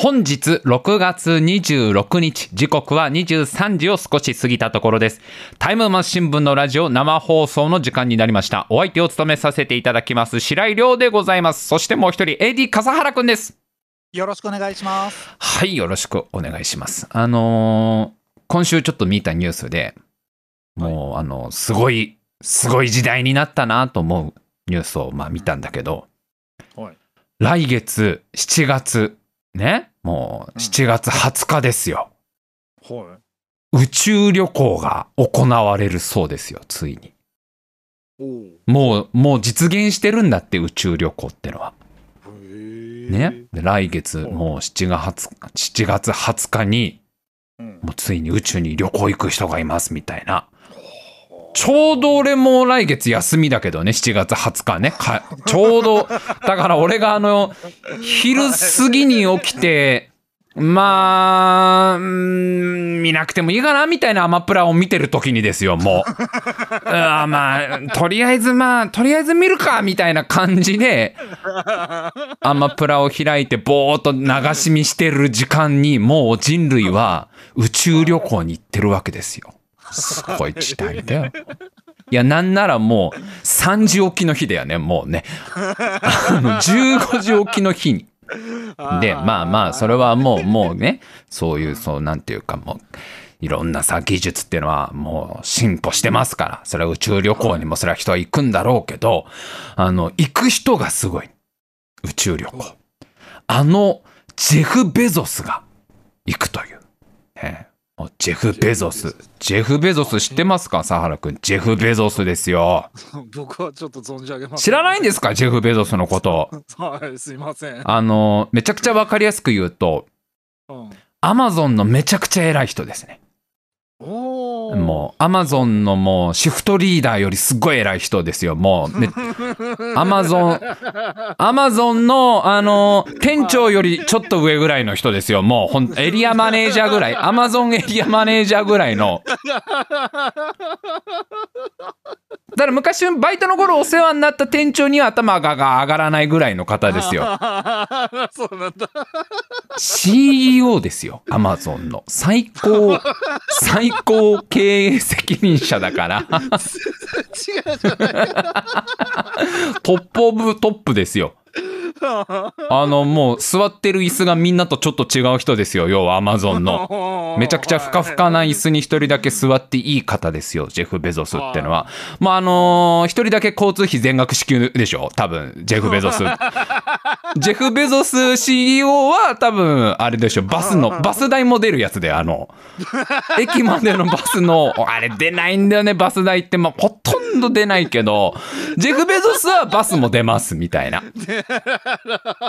本日6月26日、時刻は23時を少し過ぎたところです。タイムマス新聞のラジオ生放送の時間になりました。お相手を務めさせていただきます、白井亮でございます。そしてもう一人、AD 笠原くんです。よろしくお願いします。はい、よろしくお願いします。あのー今週ちょっと見たニュースで、もう、あの、すごい、すごい時代になったなと思うニュースを、まあ見たんだけど、はい。来月7月、ね、もう7月20日ですよ。は宇宙旅行が行われるそうですよ、ついに。もう、もう実現してるんだって、宇宙旅行ってのは。ね。で来月、はいもう7月、7月20日に、うん。もうついに宇宙に旅行行く人がいます、みたいな。ちょうど俺も来月休みだけどね、7月20日ね。ちょうど、だから俺があの、昼過ぎに起きて、まあ、見なくてもいいかなみたいなアマプラを見てる時にですよ、もう。あまあ、とりあえずまあ、とりあえず見るかみたいな感じで、アマプラを開いてぼーっと流し見してる時間に、もう人類は宇宙旅行に行ってるわけですよ。すごい時代だよ。いや、なんならもう3時起きの日だよね、もうね。あの、15時起きの日に。で、まあまあ、それはもう、もうね、そういう、そう、なんていうか、もう、いろんなさ、技術っていうのはもう進歩してますから、それは宇宙旅行にもそれは人は行くんだろうけど、あの、行く人がすごい。宇宙旅行。あの、ジェフ・ベゾスが行くという。えジェフ・ベゾス。ジェフ・ベゾス知ってますか？サハラ君。ジェフ・ベゾスですよ。僕はちょっと存じ上げません。知らないんですか？ジェフ・ベゾスのこと。はい、すいません。あの、めちゃくちゃわかりやすく言うと、うん。アマゾンのめちゃくちゃ偉い人ですね。おお。もう、アマゾンのもう、シフトリーダーよりすっごい偉い人ですよ。もう、ね、アマゾン、アマゾンの、あの、店長よりちょっと上ぐらいの人ですよ。もう、ほん、エリアマネージャーぐらい、アマゾンエリアマネージャーぐらいの。だから昔、バイトの頃お世話になった店長には頭が上がらないぐらいの方ですよ。そうなんだ。CEO ですよ、アマゾンの。最高、最高経営責任者だから、違うじゃない。トップオブトップですよ。あの、もう座ってる椅子がみんなとちょっと違う人ですよ、要はアマゾンの。めちゃくちゃふかふかな椅子に一人だけ座っていい方ですよ、ジェフ・ベゾスってのは。まあ、あのー一人だけ交通費全額支給でしょ、多分、ジェフ・ベゾス。ジェフ・ベゾス CEO は多分、あれでしょ、バスの、バス代も出るやつで、あの、駅までのバスの、あれ出ないんだよね、バス代って、まあ、ほとんど出ないけど、ジェフ・ベゾスはバスも出ます、みたいな。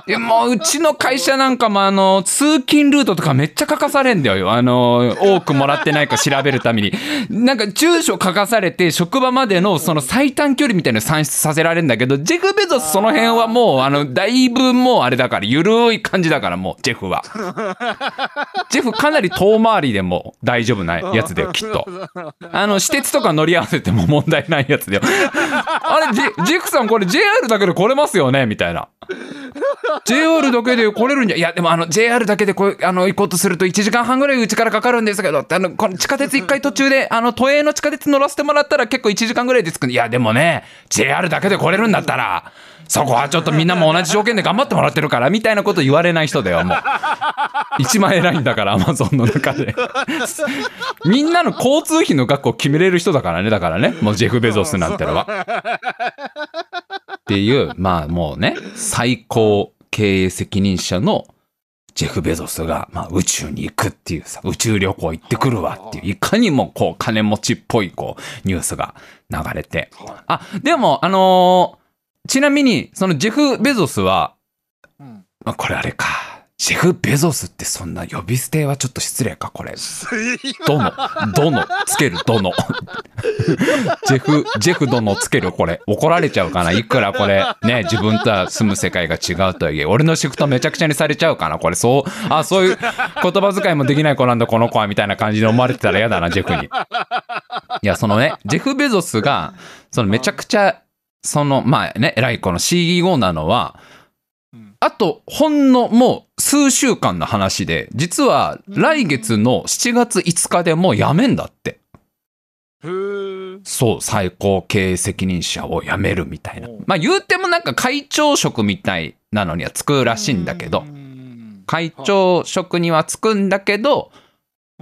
いや、もう、うちの会社なんかも、あの、通勤ルートとかめっちゃ書かされんだよ。あの、多くもらってないか調べるために。なんか、住所書かされて、職場までのその最短距離みたいなの算出させられるんだけど、ジェフ・ベゾスその辺はもう、あの、だいぶもうあれだから、ゆるい感じだから、もう、ジェフは。ジェフかなり遠回りでも大丈夫なやつだよ、きっと。あの、私鉄とか乗り合わせても問題ないやつだよ。あれ、ジェジェフさんこれ JR だけで来れますよね？みたいな。JR だけで来れるんじゃ、いや、でもあの、JR だけでこ、あの、行こうとすると1時間半ぐらいうちからかかるんですけど、あの、この地下鉄一回途中で、あの、都営の地下鉄乗らせてもらったら結構1時間ぐらいで着くんで、いや、でもね、JR だけで来れるんだったら、そこはちょっとみんなも同じ条件で頑張ってもらってるから、みたいなこと言われない人だよ、もう。一番偉いんだから、アマゾンの中で。みんなの交通費の額を決めれる人だからね、だからね、もうジェフ・ベゾスなんてのは。っていう、まあもうね、最高経営責任者のジェフ・ベゾスが、まあ、宇宙に行くっていうさ、宇宙旅行行ってくるわっていう、いかにもこう、金持ちっぽいこう、ニュースが流れて。あ、でも、あのーちなみに、そのジェフ・ベゾスは、うん。あこれあれか。ジェフ・ベゾスってそんな呼び捨てはちょっと失礼か、これ。どの、どの、つける、どの？ジェフ、ジェフどのつける、これ。怒られちゃうかな？いくら？これ、ね、自分とは住む世界が違うとはいえ、俺のシフトめちゃくちゃにされちゃうかな？これ、そう、あ、そういう言葉遣いもできない子なんだ、この子は、みたいな感じで思われてたら嫌だな、ジェフに。いや、そのね、ジェフ・ベゾスが、そのめちゃくちゃ、その、まあね、偉いこの CEO なのは、あと、ほんのもう数週間の話で、実は来月の7月5日でもう辞めんだって。そう、最高経営責任者を辞めるみたいな。まあ言うてもなんか会長職みたいなのにはつくらしいんだけどう、ん会長職にはつくんだけど、うん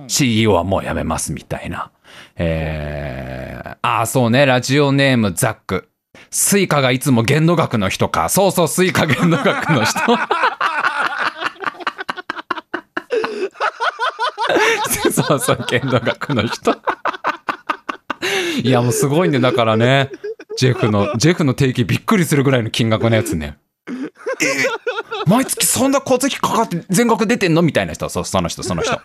CEO はもう辞めますみたいな。えー、ああ、そうね、ラジオネームザック。スイカがいつも限度額の人か。そうそう、スイカ限度額の人。そうそう、限度額の人。いや、もうすごいね。だからね、ジェフの、ジェフの定期びっくりするぐらいの金額のやつね。え毎月そんな交通費かかって全額出てんのみたいな人、そう、その人、その人。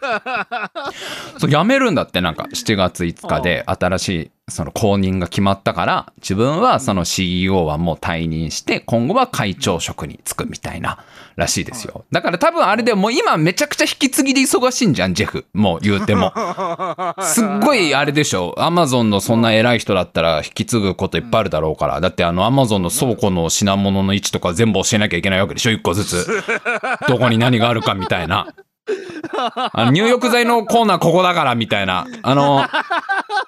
そう、辞めるんだって、なんか、7月5日で 新しい、その公認が決まったから、自分はその CEO はもう退任して、今後は会長職に就くみたいな、らしいですよ。だから多分あれでもう今めちゃくちゃ引き継ぎで忙しいんじゃん、ジェフ。もう言うても。すっごいあれでしょ。アマゾンのそんな偉い人だったら引き継ぐこといっぱいあるだろうから。だってあのアマゾンの倉庫の品物の位置とか全部教えなきゃいけないわけでしょ、一個ずつ。どこに何があるかみたいな。あの入浴剤のコーナーここだからみたいな。あの、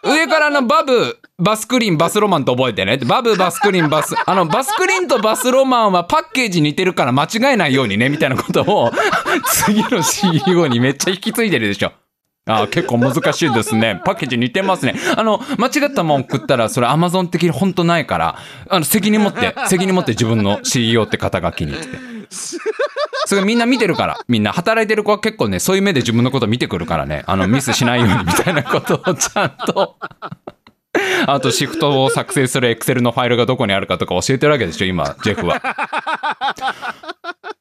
上からのバブ、バスクリーン、バスロマンと覚えてね。バブ、バスクリーン、バス、あの、バスクリーンとバスロマンはパッケージ似てるから間違えないようにね、みたいなことを、次の CEO にめっちゃ引き継いでるでしょ。あ、結構難しいですね。パッケージ似てますね。あの、間違ったもん食ったら、それ Amazon 的に本当ないから、あの、責任持って、責任持って自分の CEO って肩書きにって。それみんな見てるから、みんな働いてる子は結構ね、そういう目で自分のこと見てくるからね、あの、ミスしないようにみたいなことをちゃんと。あと、シフトを作成する Excel のファイルがどこにあるかとか教えてるわけでしょ、今、ジェフは。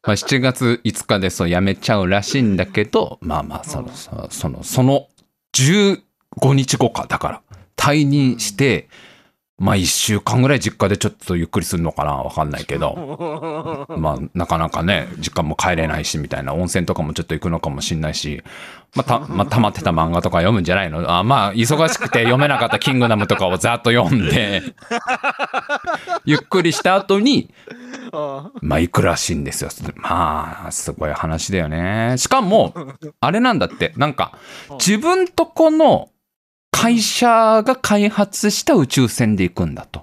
まあ、7月5日でそう辞めちゃうらしいんだけど、まあまあ、その、その、その、その15日後か、だから、退任して、まあ1週間ぐらい実家でちょっとゆっくりするのかなわかんないけど。まあ、なかなかね、実家も帰れないし、みたいな、温泉とかもちょっと行くのかもしんないし、まあ、た、まあ、溜まってた漫画とか読むんじゃないの？あまあ、忙しくて読めなかったキングダムとかをざっと読んで、ゆっくりした後に、まあ、行くらしいんですよ。まあ、すごい話だよね。しかも、あれなんだって、なんか、自分とこの会社が開発した宇宙船で行くんだと。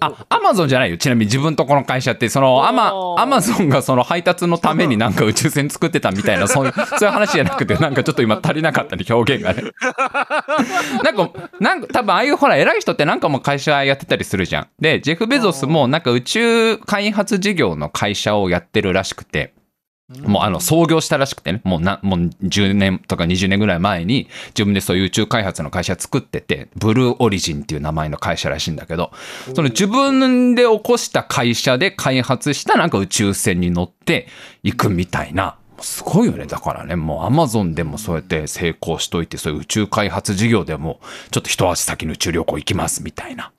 あ、アマゾンじゃないよ。ちなみに自分とこの会社って、その、アマアマゾンがその配達のためになんか宇宙船作ってたみたいな、そういう、そういう話じゃなくて、なんかちょっと今足りなかったね、表現がね。なんか、なんか、多分ああいうほら、偉い人ってなんかもう会社やってたりするじゃん。で、ジェフ・ベゾスもなんか宇宙開発事業の会社をやってるらしくて、もうあの創業したらしくてね、もうな、もう10年とか20年ぐらい前に自分でそういう宇宙開発の会社作ってて、ブルーオリジンっていう名前の会社らしいんだけど、その自分で起こした会社で開発したなんか宇宙船に乗っていくみたいな、すごいよね。だからね、もうアマゾンでもそうやって成功しといて、そういう宇宙開発事業でもちょっと一足先に宇宙旅行行きますみたいな。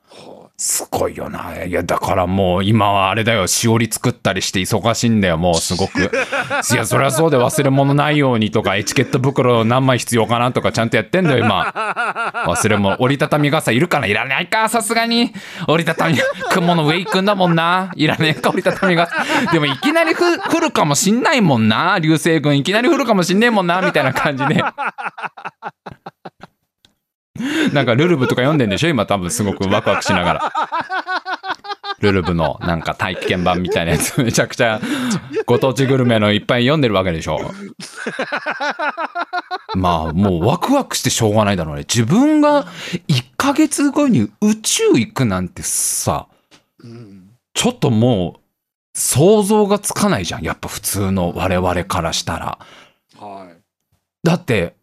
すごいよな。いや、だからもう今はあれだよ。しおり作ったりして忙しいんだよ、もうすごく。いや、そりゃそうで忘れ物ないようにとか、エチケット袋何枚必要かなとかちゃんとやってんだよ、今。忘れ物。折りたたみ傘いるかないらないか、さすがに。折りたたみ、雲の上行くんだもんな。いらねえか、折りたたみ傘。でもいきなりふ降るかもしんないもんな。流星群いきなり降るかもしんねえもんな、みたいな感じで。なんかルルブとか読んでんでしょ？今多分すごくワクワクしながら。ルルブのなんか体験版みたいなやつ めちゃくちゃご当地グルメのいっぱい読んでるわけでしょ？まあもうワクワクしてしょうがないだろうね。自分が1ヶ月後に宇宙行くなんてさ、うんちょっともう想像がつかないじゃん。やっぱ普通の我々からしたら。はい。だって、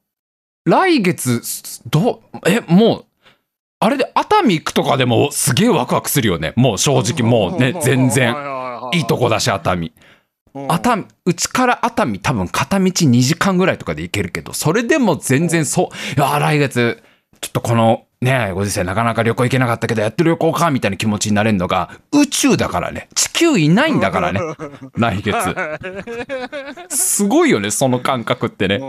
来月、どう、え、もう、あれで熱海行くとかでもすげえワクワクするよね。もう正直もうね、全然。いいとこだし、熱海。熱海、うちから熱海多分片道2時間ぐらいとかで行けるけど、それでも全然そう、いや、来月、ちょっとこの、ねご時世なかなか旅行行けなかったけど、やってる旅行か、みたいな気持ちになれるのが、宇宙だからね。地球いないんだからね。来月。すごいよね、その感覚ってね。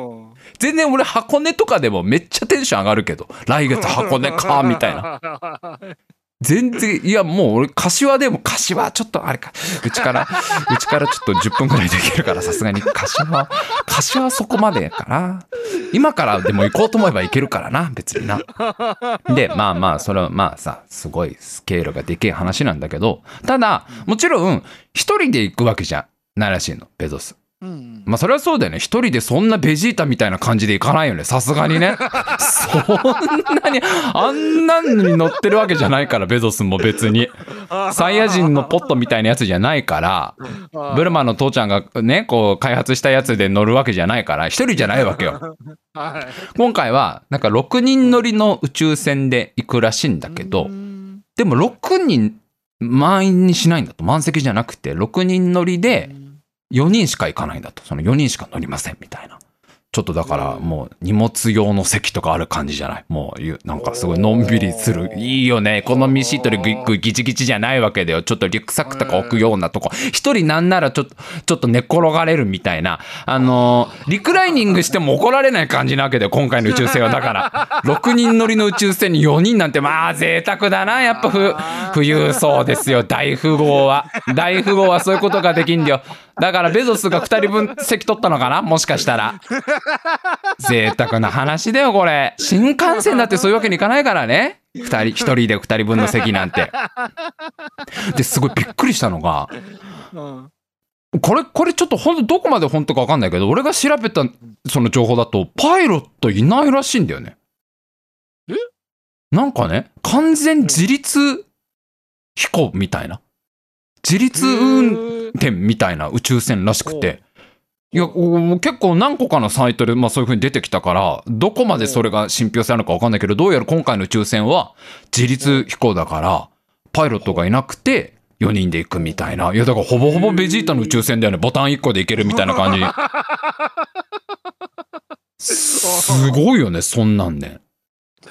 全然俺箱根とかでもめっちゃテンション上がるけど、来月箱根か、みたいな。全然、いやもう俺、柏でも、柏ちょっとあれか、うちから、うちからちょっと10分くらいできるから、さすがに柏、柏そこまでやから、今からでも行こうと思えば行けるからな、別にな。で、まあまあ、それはまあさ、すごいスケールがでけえ話なんだけど、ただ、もちろん、一人で行くわけじゃないらしいの、ベゾス。うん。まあそれはそうだよね。一人でそんなベジータみたいな感じでいかないよね。さすがにね。そんなに、あんなのに乗ってるわけじゃないから、ベゾスも別に。サイヤ人のポットみたいなやつじゃないから、ブルマの父ちゃんがね、こう開発したやつで乗るわけじゃないから、一人じゃないわけよ。はい。今回は、なんか6人乗りの宇宙船で行くらしいんだけどう、んでも6人満員にしないんだと。満席じゃなくて、6人乗りで、4人しか行かないんだと。その4人しか乗りませんみたいな。ちょっとだからもう荷物用の席とかある感じじゃない？もうゆなんかすごいのんびりする。いいよね。エコノミーシートでグイグイギチギチじゃないわけだよ。ちょっとリュックサックとか置くようなとこ。一人なんならちょっと、ちょっと寝っ転がれるみたいな。あのーリクライニングしても怒られない感じなわけだよ。今回の宇宙船は。だから、6人乗りの宇宙船に4人なんてまあ贅沢だな。やっぱふ、富裕層ですよ。大富豪は。大富豪はそういうことができんだよ。だからベゾスが2人分席取ったのかな？もしかしたら。贅沢な話だよ、これ。新幹線だってそういうわけにいかないからね。2人、1人で2人分の席なんて。で、すごいびっくりしたのが、うんこれ、これちょっと本当どこまで本当かわかんないけど、俺が調べたその情報だと、パイロットいないらしいんだよね。え？なんかね、完全自立飛行みたいな。自立運転みたいな宇宙船らしくて。いや、お結構何個かのサイトで、まあそういう風に出てきたから、どこまでそれが信憑性あるのかわかんないけど、どうやら今回の宇宙船は自立飛行だから、パイロットがいなくて、4人で行くみたいな。いや、だからほぼほぼベジータの宇宙船だよね。ボタン1個で行けるみたいな感じ。すごいよね、そんなんね。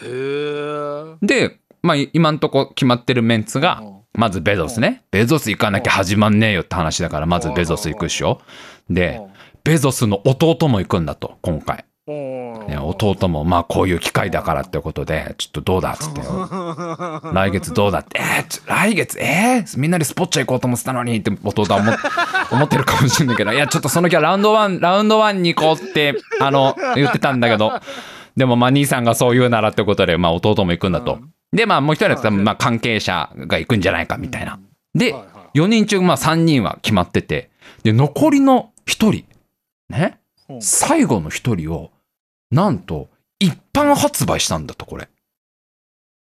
へえ。で、まあ今んとこ決まってるメンツが、まずベゾスね。ベゾス行かなきゃ始まんねえよって話だから、まずベゾス行くっしょ。で、ベゾスの弟も行くんだと、今回。ね、弟もまあこういう機会だからってことで、ちょっとどうだっつって、来月どうだって、えー来月、えーみんなでスポッチャ行こうと思ってたのにって弟は思っ 思ってるかもしれないけど、いや、ちょっとその日はラウンドワン、ラウンドワンに行こうって、あの、言ってたんだけど、でもまあ兄さんがそう言うならってことで、まあ弟も行くんだと。で、まあもう一人は多分まあ関係者が行くんじゃないかみたいな。で、4人中まあ3人は決まってて、で、残りの1人、ね、うん最後の1人を、なんと、一般発売したんだと、これ。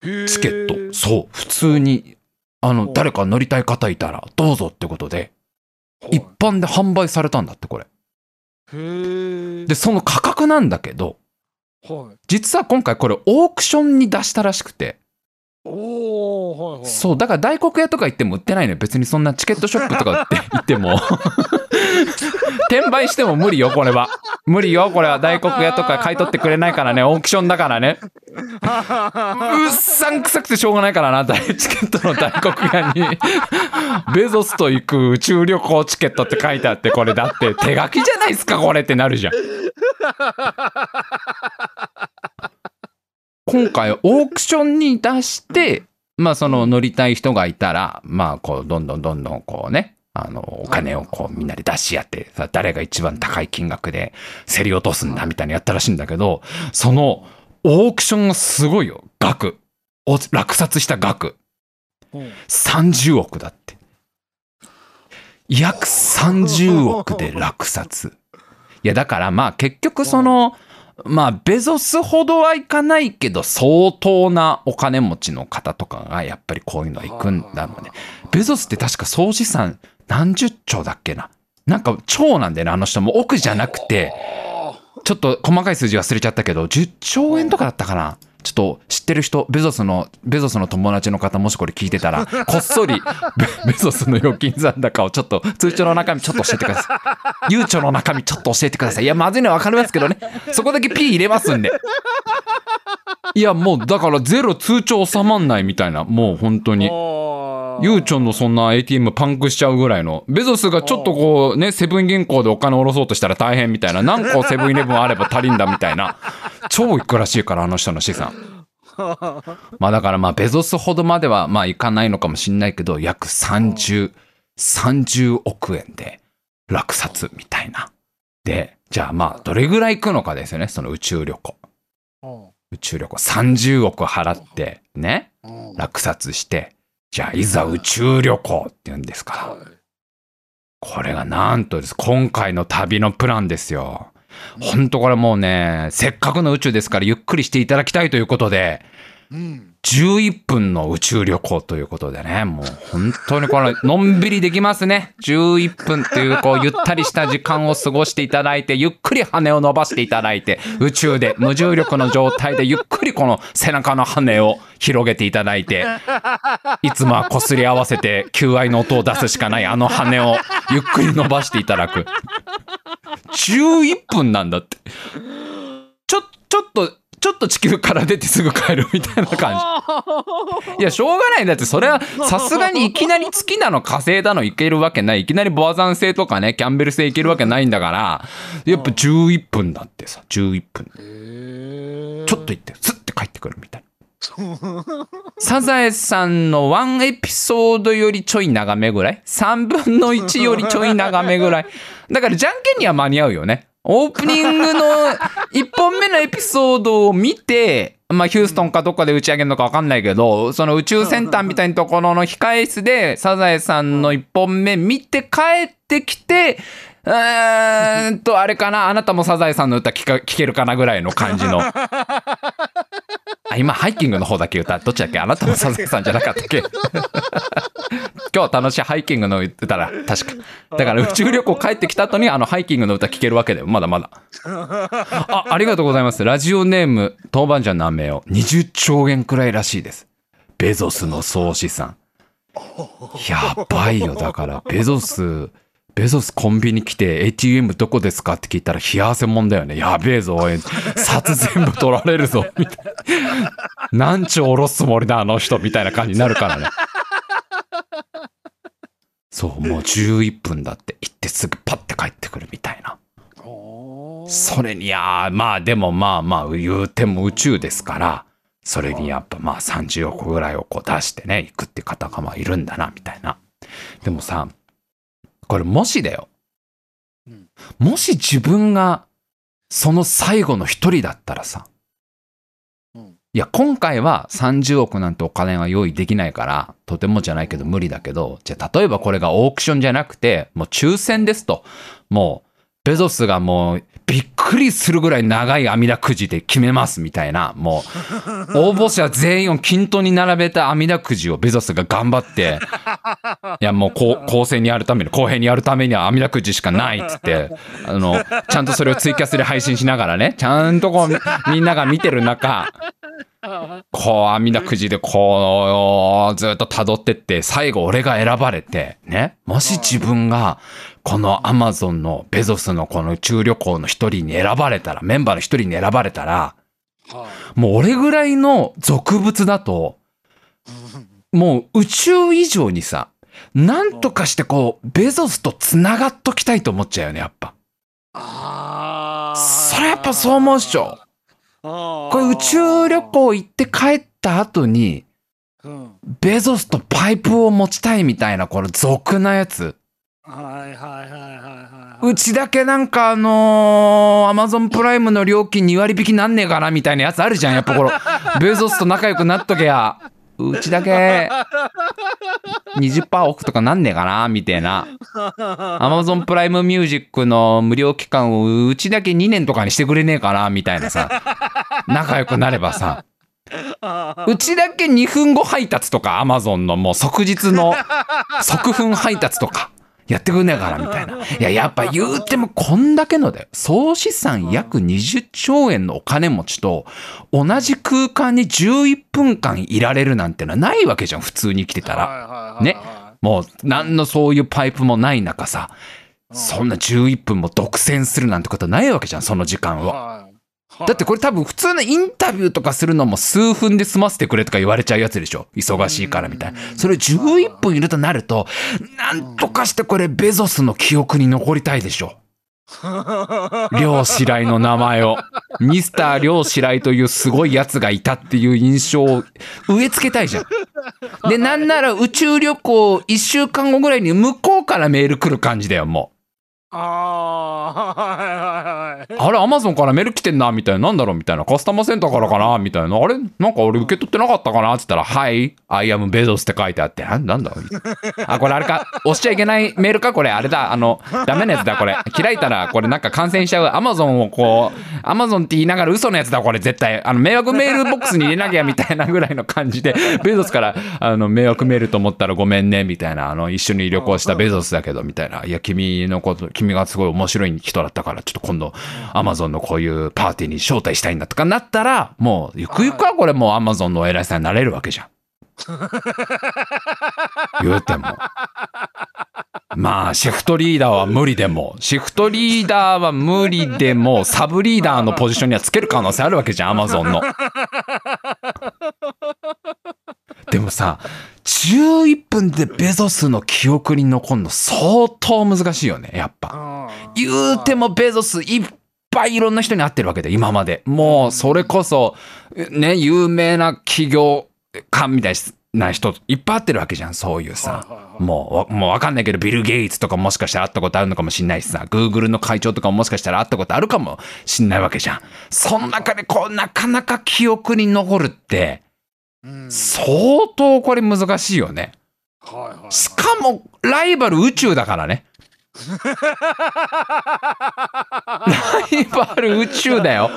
チケット。そう、普通に、あの、誰か乗りたい方いたら、どうぞってことで、一般で販売されたんだって、これ。で、その価格なんだけど、はい。実は今回これオークションに出したらしくて、おおはいはい。そう、だから大黒屋とか行っても売ってないのよ。別にそんなチケットショップとかって行っても。転売しても無理よ、これは。無理よ、これは。大黒屋とか買い取ってくれないからね。オークションだからね。うっさんくさくてしょうがないからな、大チケットの大黒屋に。ベゾスと行く宇宙旅行チケットって書いてあって、これだって手書きじゃないですか、これってなるじゃん。今回オークションに出して、まあその乗りたい人がいたら、まあこうどんどんどんどんこうね、あのお金をこうみんなで出し合って、誰が一番高い金額で競り落とすんだみたいなやったらしいんだけど、そのオークションがすごいよ、額。お落札した額。30億だって。約30億で落札。いや、だからまあ結局その、まあベゾスほどはいかないけど相当なお金持ちの方とかがやっぱりこういうのは行くんだろうね。ベゾスって確か総資産何十兆だっけな？なんか兆なんだよね、あの人も億じゃなくて、ちょっと細かい数字忘れちゃったけど、10兆円とかだったかな？ちょっと知ってる人、ベゾスの、ベゾスの友達の方、もしこれ聞いてたら、こっそりベベゾスの預金残高をちょっと、通帳の中身ちょっと教えてください。ゆうちょの中身ちょっと教えてください。いや、まずいのはわかりますけどね。そこだけ P 入れますんで。いや、もう、だからゼロ通帳収まんないみたいな、もう本当に。ゆうちょのそんな ATM パンクしちゃうぐらいの。ベゾスがちょっとこうね、セブン銀行でお金下ろそうとしたら大変みたいな。何個セブンイレブンあれば足りんだみたいな。超いくらしいから、あの人の資産。まあだからまあベゾスほどまではまあいかないのかもしんないけど、約30、30億円で落札みたいな。で、じゃあまあどれぐらい行くのかですよね、その宇宙旅行。宇宙旅行30億払ってね、落札して、じゃあいざ宇宙旅行って言うんですから。これがなんとです。今回の旅のプランですよ。ほんとこれもうね、せっかくの宇宙ですからゆっくりしていただきたいということで、うん。11分の宇宙旅行ということでね、もう本当にこれ、のんびりできますね。11分っていう、こう、ゆったりした時間を過ごしていただいて、ゆっくり羽を伸ばしていただいて、宇宙で無重力の状態でゆっくりこの背中の羽を広げていただいて、いつもは擦り合わせて求愛の音を出すしかないあの羽をゆっくり伸ばしていただく。11分なんだって。ちょ、ちょっと、ちょっと地球から出てすぐ帰るみたいな感じ。いや、しょうがない。だって、それは、さすがにいきなり月なの火星だのいけるわけない。いきなりボアザン星とかね、キャンベル星いけるわけないんだから、やっぱ11分だってさ、11分。ちょっと行って、スッて帰ってくるみたいな。サザエさんのワンエピソードよりちょい長めぐらい ?3 分の1よりちょい長めぐらい？だから、じゃんけんには間に合うよね。オープニングの1本目のエピソードを見て、まあ、ヒューストンかどっかで打ち上げるのか分かんないけど、その宇宙センターみたいなところの控え室で、サザエさんの1本目見て帰ってきて、うーんと、あれかな、あなたもサザエさんの歌聞か聞けるかなぐらいの感じの。あ、今、ハイキングの方だけ歌、どっちだっけ？あなたもサザエさんじゃなかったっけ？今日楽しいハイキングの歌だ、確か。だから宇宙旅行帰ってきた後にあのハイキングの歌聞けるわけだよ。まだまだ。あ、ありがとうございます。ラジオネーム、豆板醤の飴を20兆円くらいらしいです。ベゾスの総資産。やばいよ。だから、ベゾス、ベゾスコンビニ来て ATM どこですかって聞いたら冷や汗もんだよね。やべえぞ、おい。札全部取られるぞ。みたいな。何兆下ろすつもりだ、あの人。みたいな感じになるからね。そう、もう11分だって。行ってすぐパッて帰ってくるみたいな。それに、いやまあでもまあまあ言うても宇宙ですから、それにやっぱまあ30億ぐらいをこう出してね、行くって方がまあいるんだな、みたいな。でもさ、これもしだようん。もし自分がその最後の一人だったらさうん、いや、今回は30億なんてお金は用意できないから、とてもじゃないけど無理だけど、じゃあ例えばこれがオークションじゃなくて、もう抽選ですと。もう、ベゾスがもう、びっくりするぐらい長い網だくじで決めますみたいな、もう、応募者全員を均等に並べた網だくじをベゾスが頑張って、いやもう公公正にやるために、公平にやるためには網だくじしかないっつって、あの、ちゃんとそれをツイキャスで配信しながらね、ちゃんとこう、みんなが見てる中、こう、網田くじでこう、ずっと辿ってって、最後俺が選ばれて、ね？もし自分が、このアマゾンのベゾスのこの宇宙旅行の一人に選ばれたら、メンバーの一人に選ばれたら、はいもう俺ぐらいの俗物だと、もう宇宙以上にさ、なんとかしてこう、ベゾスと繋がっときたいと思っちゃうよね、やっぱ。あーそれやっぱそう思うっしょ。これ宇宙旅行行って帰った後に、うんベゾスとパイプを持ちたいみたいな、この俗なやつ。はいはいはいはいはいはいうちだけなんかあのー、アマゾンプライムの料金2割引きなんねえかなみたいなやつあるじゃん。やっぱこの、ベゾスと仲良くなっとけや、うちだけ20%オフとかなんねえかなみたいな。アマゾンプライムミュージックの無料期間をうちだけ2年とかにしてくれねえかなみたいなさ。仲良くなればさ。うちだけ2分後配達とか、アマゾンのもう即日の即分配達とか、やってくんねえから、みたいな。いや、やっぱ言うてもこんだけのだよ。総資産約20兆円のお金持ちと、同じ空間に11分間いられるなんてのはないわけじゃん、普通に生きてたら。ねもう、何のそういうパイプもない中さ、そんな11分も独占するなんてことないわけじゃん、その時間を。はいだってこれ多分普通のインタビューとかするのも数分で済ませてくれとか言われちゃうやつでしょ？忙しいからみたいな。それ11分いるとなると、なんとかしてこれベゾスの記憶に残りたいでしょ？漁師来の名前を。ミスター漁師来というすごいやつがいたっていう印象を植え付けたいじゃん。で、なんなら宇宙旅行1週間後ぐらいに向こうからメール来る感じだよ、もう。ああ。あれ、アマゾンからメール来てんな、みたいな。なんだろうみたいな。カスタマーセンターからかなみたいな。あれ？なんか俺受け取ってなかったかな？って言ったら、はい、I am ベゾスって書いてあって。なんだ？あ、これあれか？押しちゃいけないメールか？これ。あれだ。あの、ダメなやつだ、これ。開いたら、これなんか感染しちゃう。アマゾンをこう、アマゾンって言いながら嘘のやつだ、これ絶対。あの、迷惑メールボックスに入れなきゃ、みたいなぐらいの感じで、ベゾスから、あの、迷惑メールと思ったらごめんね、みたいな。あの、一緒に旅行したベゾスだけど、みたいな。いや、君のこと、君がすごい面白い人だったから、ちょっと今度、アマゾンのこういうパーティーに招待したいんだとかなったら、もう、ゆくゆくはこれもうアマゾンのお偉いさんになれるわけじゃん。言うても。まあ、シフトリーダーは無理でも、シフトリーダーは無理でも、サブリーダーのポジションにはつける可能性あるわけじゃん、アマゾンの。でもさ、11分でベゾスの記憶に残るの相当難しいよね、やっぱ。言うてもベゾスいっぱいいろんな人に会ってるわけで、今まで。もう、それこそ、ね、有名な企業家みたいな人いっぱい会ってるわけじゃん、そういうさ。もう、もうわかんないけど、ビル・ゲイツとかもしかしたら会ったことあるのかもしんないしさ、グーグルの会長とかももしかしたら会ったことあるかもしんないわけじゃん。その中で、こう、なかなか記憶に残るって、相当これ難しいよね。しかも、ライバル宇宙だからね。ライバル宇宙だよ。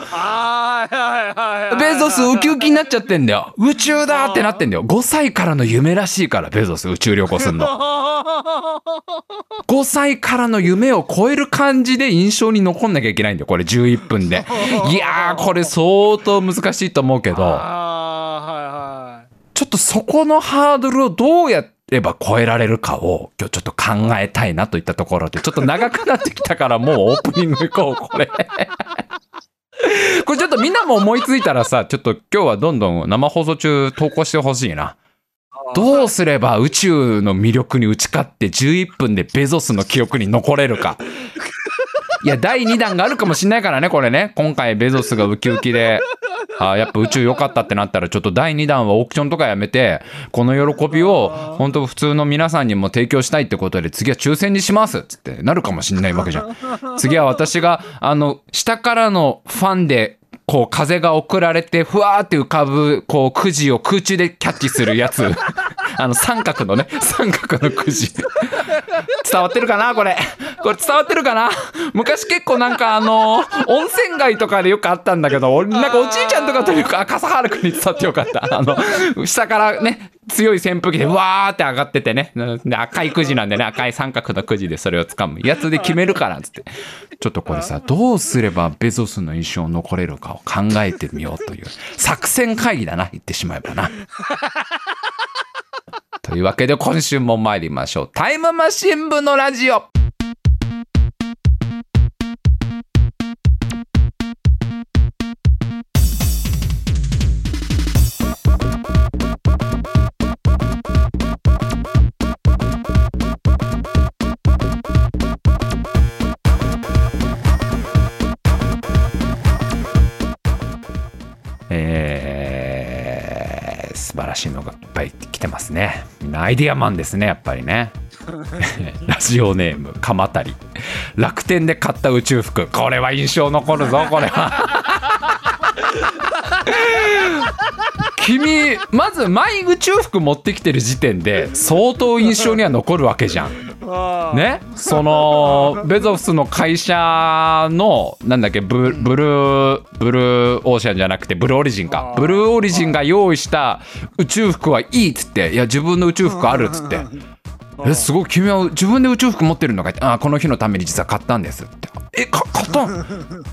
ベゾスウキウキになっちゃってんだよ。宇宙だってなってんだよ。5歳からの夢らしいから、ベゾス宇宙旅行すんの。5歳からの夢を超える感じで印象に残んなきゃいけないんだよ。これ11分で。いやー、これ相当難しいと思うけど。ちょっとそこのハードルをどうやれば超えられるかを今日ちょっと考えたいなといったところで、ちょっと長くなってきたからもう オープニング行こう、これ。これちょっとみんなも思いついたらさ、ちょっと今日はどんどん生放送中投稿してほしいな。どうすれば宇宙の魅力に打ち勝って11分でベゾスの記憶に残れるか。いや、第2弾があるかもしんないからね、これね。今回ベゾスがウキウキで、あーやっぱ宇宙良かったってなったら、ちょっと第2弾はオークションとかやめて、この喜びを本当普通の皆さんにも提供したいってことで、次は抽選にしますつってなるかもしんないわけじゃん。次は私が、あの、下からのファンで、こう風が送られてふわーって浮かぶこうくじを空中でキャッチするやつあの三角のね三角のくじ。伝わってるかなこれ。これ伝わってるかな？昔結構なんかあの温泉街とかでよくあったんだけど俺なんかおじいちゃんとかとよくあ笠原くんに伝わってよかった。あの下からね強い扇風機でわーって上がっててね。で赤いくじなんでね赤い三角のくじでそれを掴むやつで決めるからつって。ちょっとこれさどうすればベゾスの印象残れるかを考えてみようという作戦会議だな言ってしまえばな。というわけで今週も参りましょう。タイムマシン部のラジオ。らしいのがいっぱい来てますね。みんなアイディアマンですねやっぱりね。ラジオネーム鎌足り。楽天で買った宇宙服。これは印象残るぞこれは。君まずマイ宇宙服持ってきてる時点で相当印象には残るわけじゃんね？そのベゾスの会社のなんだっけブブルーブルーオーシャンじゃなくてブルーオリジンか。ブルーオリジンが用意した宇宙服はいいっつって。いや自分の宇宙服あるっつってえすごい君は自分で宇宙服持ってるのかってあこの日のために実は買ったんですって。えか買ったん？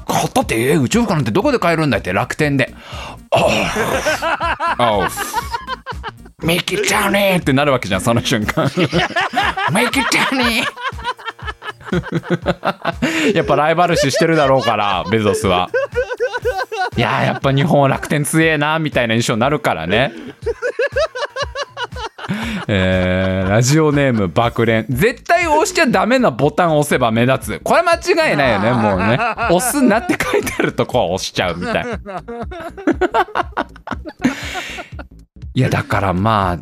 買ったってえ宇宙服なんてどこで買えるんだって楽天で。あ あミキちゃんねってなるわけじゃんその瞬間。ミキちゃんね やっぱライバル視してるだろうからベゾスは。いやーやっぱ日本は楽天強えなみたいな印象になるからねえー、ラジオネーム爆連。絶対押しちゃダメなボタンを押せば目立つ。これ間違いないよねもうね。押すなって書いてあるとこは押しちゃうみたい いやだからまあ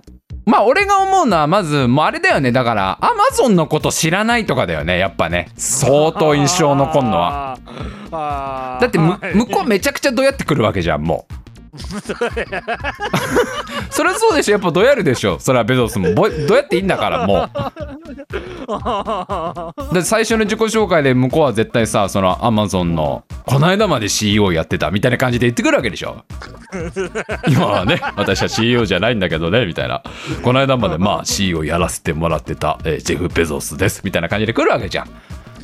まあ俺が思うのはまずもうあれだよね。だからアマゾンのこと知らないとかだよねやっぱね。相当印象残んのは。はだってむ向こうめちゃくちゃどうやってくるわけじゃんもう そりゃそうでしょ。やっぱどうやるでしょそれはベゾスも。ぼどうやっていいんだからもう。だって最初の自己紹介で向こうは絶対さそのアマゾンのこの間まで CEO やってたみたいな感じで言ってくるわけでしょ。今はね私は CEO じゃないんだけどねみたいな。この間までまあ CEO やらせてもらってた、えージェフ・ベゾスですみたいな感じで来るわけじゃん。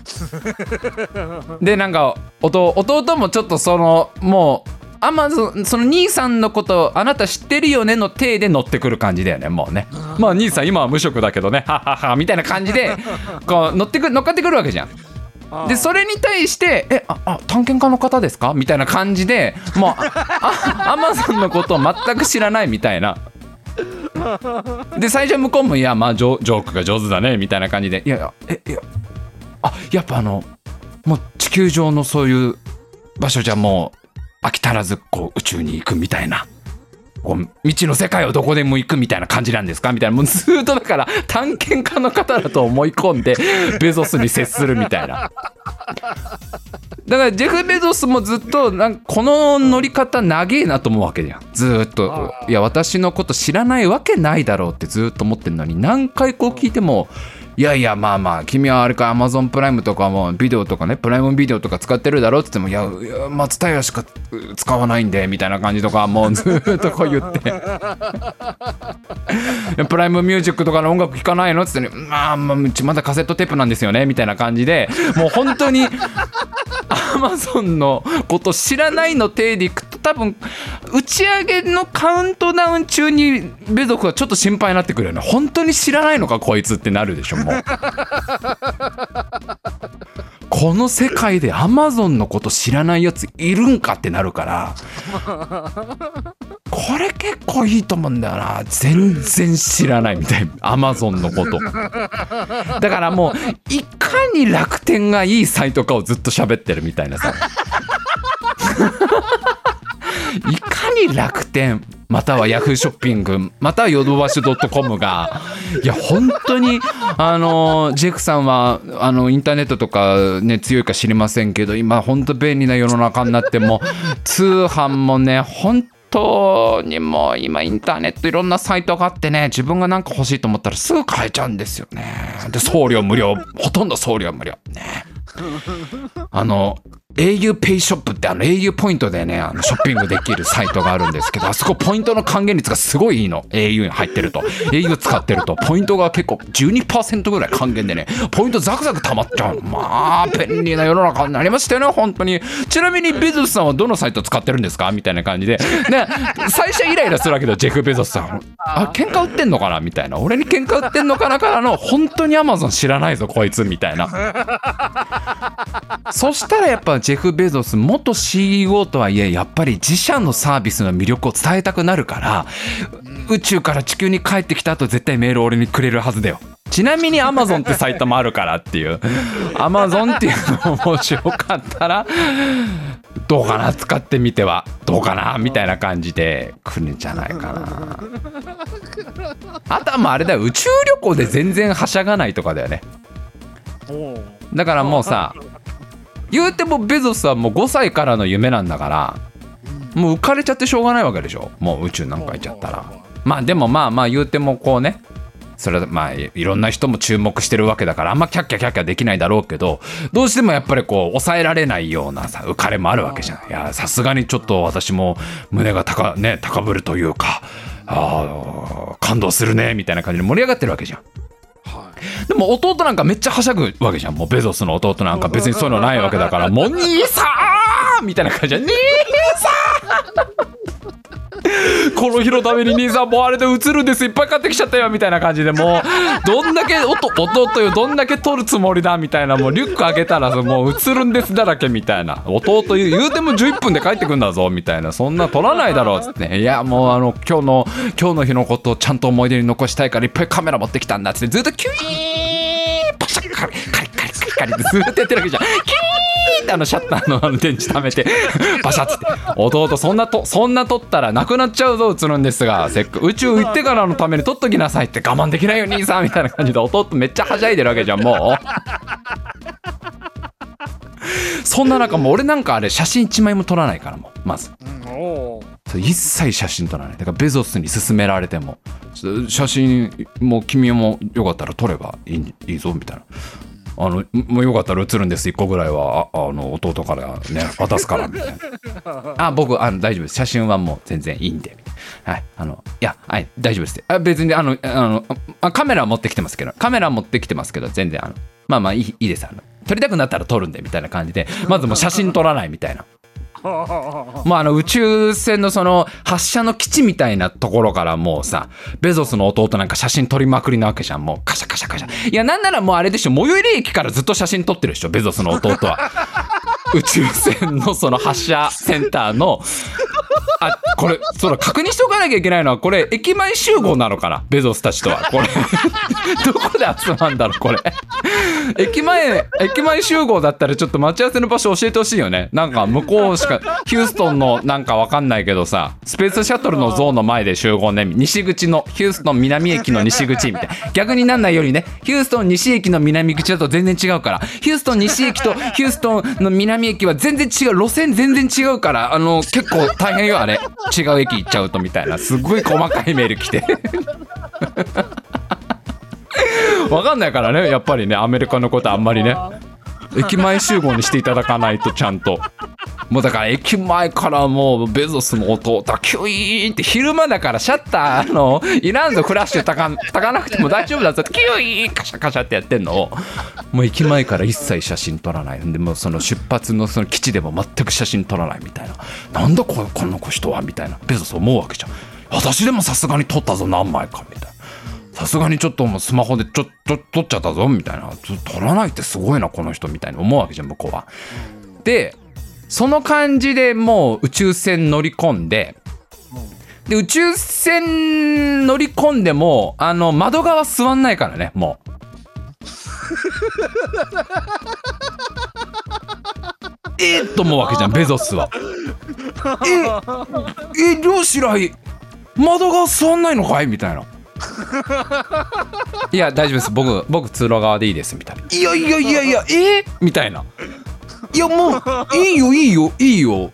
でなんか弟弟もちょっとそのもうアマゾンその兄さんのことあなた知ってるよねの体で乗ってくる感じだよねもうね。まあ兄さん今は無職だけどね。はははみたいな感じで こう乗ってく乗っかってくるわけじゃん。でそれに対して「えああ探検家の方ですか?」みたいな感じでもうあアマゾンのことを全く知らないみたいな。で最初向こうも「いやまあジョジョークが上手だね」みたいな感じで「いやいやえいやあやっぱあのもう地球上のそういう場所じゃもう飽き足らずこう宇宙に行くみたいな。こう未知の世界をどこでも行くみたいな感じなんですか？みたいな。もうずーっとだから探検家の方だと思い込んで ベゾスに接するみたいな。だからジェフ・ベゾスもずっとなんかこの乗り方長えなと思うわけじゃん。ずーっと。いや私のこと知らないわけないだろうってずーっと思ってるのに何回こう聞いてもいやいやまあまあ君はあれか Amazon プライムとかもビデオとかねプライムビデオとか使ってるだろうって言ってもいやいや松平しか使わないんでみたいな感じとかもうずっとこう言って。プライムミュージックとかの音楽聴かないのって言って、ね、まあまあうちまだカセットテープなんですよねみたいな感じでもう本当にアマゾンのこと知らないの体でいくと多分打ち上げのカウントダウン中にベゾクはちょっと心配になってくるよね。本当に知らないのかこいつってなるでしょもう。この世界でアマゾンのこと知らないやついるんかってなるから。これ結構いいと思うんだよな。全然知らないみたいアマゾンのこと。だからもういかに楽天がいいサイトかをずっと喋ってるみたいなさ。いかに楽天またはヤフーショッピングまたはヨドバシドットコムがいや本当にあのジェフさんはあのインターネットとかね強いか知りませんけど今本当便利な世の中になっても通販もね本当にもう今インターネットいろんなサイトがあってね自分が何か欲しいと思ったらすぐ買えちゃうんですよね。で送料無料。ほとんど送料無料。ね。あの au ペイショップってあの au ポイントでねあのショッピングできるサイトがあるんですけどあそこポイントの還元率がすごいいいの。au に入ってると。au 使ってると。ポイントが結構12%ぐらい還元でねポイントザクザク溜まっちゃうまあ便利な世の中になりましたよね本当に。ちなみにベゾスさんはどのサイト使ってるんですか？みたいな感じで。ね最初イライラするわけどジェフ・ベゾスさん。あ喧嘩売ってんのかな？みたいな。俺に喧嘩売ってんのかなからの本当にアマゾン知らないぞこいつ。みたいな。そしたらやっぱジェフ・ベゾス元 CEO とはいえやっぱり自社のサービスの魅力を伝えたくなるから宇宙から地球に帰ってきた後絶対メール俺にくれるはずだよ。ちなみに Amazon ってサイトもあるからっていう。Amazon っていうのもしよかったらどうかな？使ってみては。どうかな？みたいな感じで来るんじゃないかな。あとはもうあれだよ。宇宙旅行で全然はしゃがないとかだよね。だからもうさ言うてもベゾスはもう5歳からの夢なんだからもう浮かれちゃってしょうがないわけでしょ。もう宇宙なんか行っちゃったら。まあでもまあまあ言うてもこうねそれはまあいいろんな人も注目してるわけだからあんまキャッキャキャッキャできないだろうけどどうしてもやっぱりこう抑えられないようなさ浮かれもあるわけじゃん。いやさすがにちょっと私も胸が高,、ね、高ぶるというかあー感動するねみたいな感じで盛り上がってるわけじゃん。はいでも弟なんかめっちゃはしゃぐわけじゃん。もうベゾスの弟なんか別にそういうのないわけだから、もう兄さんみたいな感じで、兄さん この日のために兄さんもうあれで映るんです。いっぱい買ってきちゃったよみたいな感じでもう どんだけおと弟よどんだけ撮るつもりだみたいなもうリュック開けたらもう映るんですだらけみたいな。弟言う言うても11分で帰ってくんだぞみたいな。そんな撮らないだろうっつって。いやもうあの今日の今日の日のことをちゃんと思い出に残したいからいっぱいカメラ持ってきたんだっつって。ずっとキュイーパシャッカリカリカリカリカリってずっとやってるわけじゃん。キュイーってあのシャッターのあの電池貯めて パシャッつって。弟そんなとそんな撮ったらなくなっちゃうぞ映るんですがせっか宇宙行ってからのために撮っときなさいって我慢できないよ兄さんみたいな感じで弟めっちゃはしゃいでるわけじゃんもう。そんな中もう俺なんかあれ写真1枚も撮らないからもうまず。一切写真撮らない。だからベゾスに勧められても。ち写真もう君もよかったら撮ればいいいいぞみたいなあのもうよかったら写るんです。1個ぐらいはああの弟からね渡すから。みたいなあ僕あの大丈夫です。写真はもう全然いいんで。はい。あのいやはい大丈夫ですあ別にあのあのあカメラは持ってきてますけど。カメラは持ってきてますけど全然あのまあまあいいいいです。あの撮りたくなったら撮るんでみたいな感じで。まずもう写真撮らないみたいな まああの宇宙船のその発射の基地みたいなところからもうさベゾスの弟なんか写真撮りまくりなわけじゃん。もうカシャカシャカシャ。いやなんならもうあれでしょ。最寄り駅からずっと写真撮ってるでしょベゾスの弟は。宇宙船のその発射センターのあこれその確認しておかなきゃいけないのはこれ駅前集合なのかな？ベゾスたちとは。これ。どこで集まんだろうこれ。駅前駅前集合だったらちょっと待ち合わせの場所教えてほしいよね。なんか向こうしかヒューストンのなんかわかんないけどさスペースシャトルの像の前で集合ね。西口のヒューストン南駅の西口みたい。な逆になんないよりね。ヒューストン西駅の南口だと全然違うから。ヒューストン西駅とヒューストンの南駅は全然違う路線全然違うからあの結構大変よあれ。違う駅行っちゃうとみたいな。すっごい細かいメール来て。わかんないからねやっぱりねアメリカのことあんまりね駅前集合にしていただかないとちゃんと。もうだから駅前からもうベゾスの弟はキュイーンって昼間だからシャッターのいらんぞフラッシュたかたかなくても大丈夫だぞってキュイーンカシャカシャってやってんの。をもう駅前から一切写真撮らないでもうその出発のその基地でも全く写真撮らないみたいな。なんだここの子人はみたいな。ベゾス思うわけじゃん。私でもさすがに撮ったぞ何枚かみたいな。さすがにちょっともうスマホでちょっと撮っちゃったぞみたいなちょ撮らないってすごいなこの人みたいに思うわけじゃん向こうは。でその感じでもう宇宙船乗り込んでで宇宙船乗り込んでもあの窓側座んないからねもう。えっと思うわけじゃんベゾスは。ええ漁師来窓側座んないのかい？みたいな。いや大丈夫です。僕僕通路側でいいですみたいな。いやいやいやいやえ？ー、みたいな。いやもういいよいいよ。いいよ。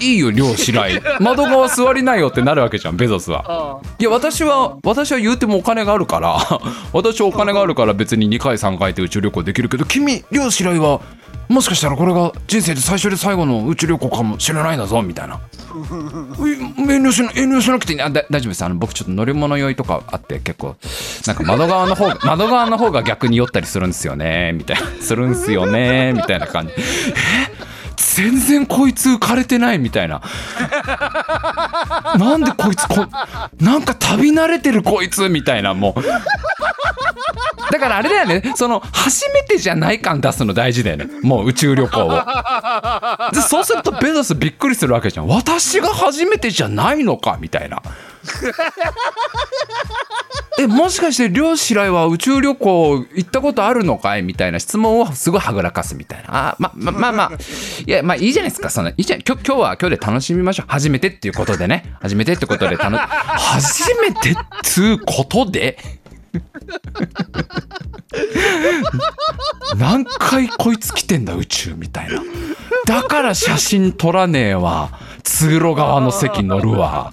いいよ漁師来窓側座りないよってなるわけじゃんベゾスは。あいや私は私は言うてもお金があるから私はお金があるから別に2回3回って宇宙旅行できるけど君漁師来はもしかしたらこれが人生で最初で最後の宇宙旅行かもしれないんだぞみたいな。遠慮しな遠慮しなくていい。あだ大丈夫です。あの僕ちょっと乗り物酔いとかあって結構なんか窓側の方が 窓側の方が逆に酔ったりするんですよねみたいな。するんすよねみたいな感じ。え？全然こいつ浮かれてないみたいな。なんでこいつこなんか旅慣れてるこいつみたいなもう。だからあれだよね。その初めてじゃない感出すの大事だよね。もう宇宙旅行を。でそうするとベゾスびっくりするわけじゃん。私が初めてじゃないのかみたいな。えもしかして漁師来は宇宙旅行行ったことあるのかいみたいな質問をすごいはぐらかすみたいな。あまままあまあ。いやまあいいじゃないですか。そのいいじゃん今日今日は今日で楽しみましょう。初めてっていうことでね。初めてってことで楽 初めてっつうことで？何回こいつ来てんだ宇宙みたいな。だから写真撮らねえわ。通路側の席乗るわ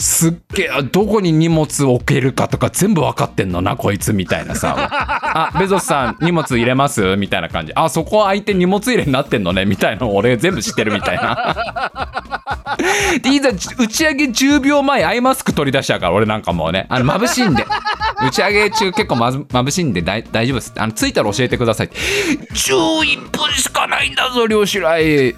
すっげえどこに荷物置けるかとか全部分かってんのなこいつみたいなさ。あベゾスさん荷物入れます？みたいな感じ。あそこ空いて荷物入れになってんのね？みたいなの俺全部知ってるみたいな。でいざ打ち上げ10秒前アイマスク取り出したから俺なんかもうね。あの眩しいんで。打ち上げ中結構まず眩しいんで大大丈夫です。あの着いたら教えてください11分しかないんだぞ漁師来。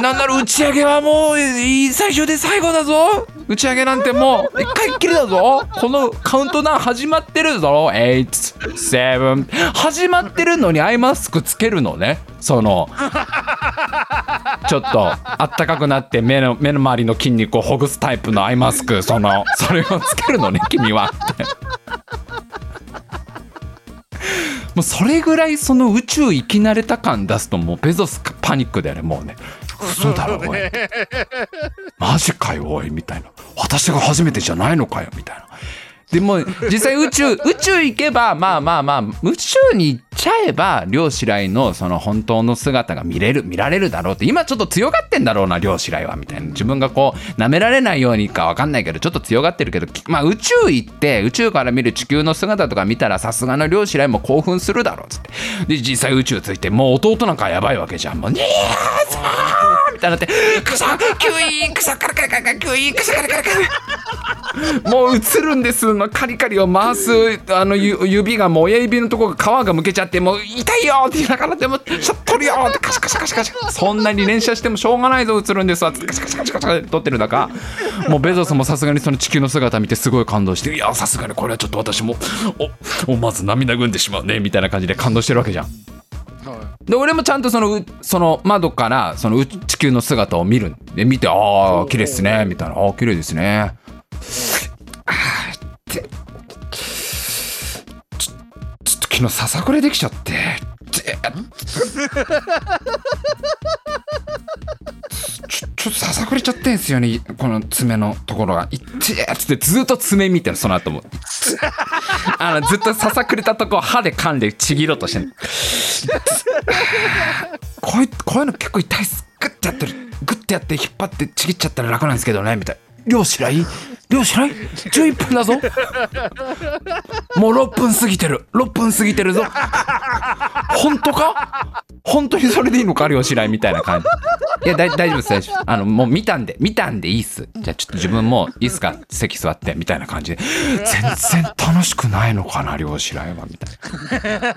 なんなら打ち上げはもうい最初で最最後だぞ。打ち上げなんてもう一回っきりだぞ。このカウントダウン始まってるぞ。87始まってるのにアイマスクつけるのね。そのちょっとあったかくなって目の目の周りの筋肉をほぐすタイプのアイマスク。そのそれをつけるのね君は。ってもうそれぐらいその宇宙行き慣れた感出すともうベゾスパニックだよねもうね。嘘だろおい マジかよおいみたいな。私が初めてじゃないのかよみたいな。でも実際宇宙 宇宙行けばまあまあまあ宇宙に行っちゃえば漁師来のその本当の姿が見れる見られるだろうって今ちょっと強がってんだろうな漁師来はみたいな。自分がこう舐められないようにか分かんないけどちょっと強がってるけどまあ宇宙行って宇宙から見る地球の姿とか見たらさすがの漁師来も興奮するだろうっつって。で実際宇宙着いてもう弟なんかやばいわけじゃん。もう「にさー」みたいになって「草キュイーン草カラカラカラカラキュイーン草カラカラカラ」もう映るんです。のカリカリを回すあの指がもう親指のところが皮がむけちゃってもう痛いよって言いながらでもちょっと取るよってカシカシカシカシそんなに連射してもしょうがないぞ映るんです。わってカシャカシカシカシ撮ってる中もうベゾスもさすがにその地球の姿見てすごい感動していやさすがにこれはちょっと私もお思わず涙ぐんでしまうねみたいな感じで感動してるわけじゃん。で俺もちゃんとそのうその窓からそのう地球の姿を見る。んで見てああ綺麗ですね。みたいなああ綺麗ですね。あーってちょっと昨日ささくれできちゃって ちょっとささくれちゃってんすよねこの爪のところが「いってー」っつってずっと爪見てるその後も。あのずっとささくれたとこ歯で噛んでちぎろうとしてんこういうこういうの結構痛いっす。グッてやってる。グッてやって引っ張ってちぎっちゃったら楽なんですけどねみたいな漁師来漁師来11分だぞ。もう6分過ぎてる。6分過ぎてるぞ。本当か？本当にそれでいいのか？漁師来みたいな感じ。いや大大丈夫です。大丈夫です。あのもう見たんで。見たんでいいっす。じゃあちょっと自分もいいっすか席座ってみたいな感じで。全然楽しくないのかな？漁師来はみたいな。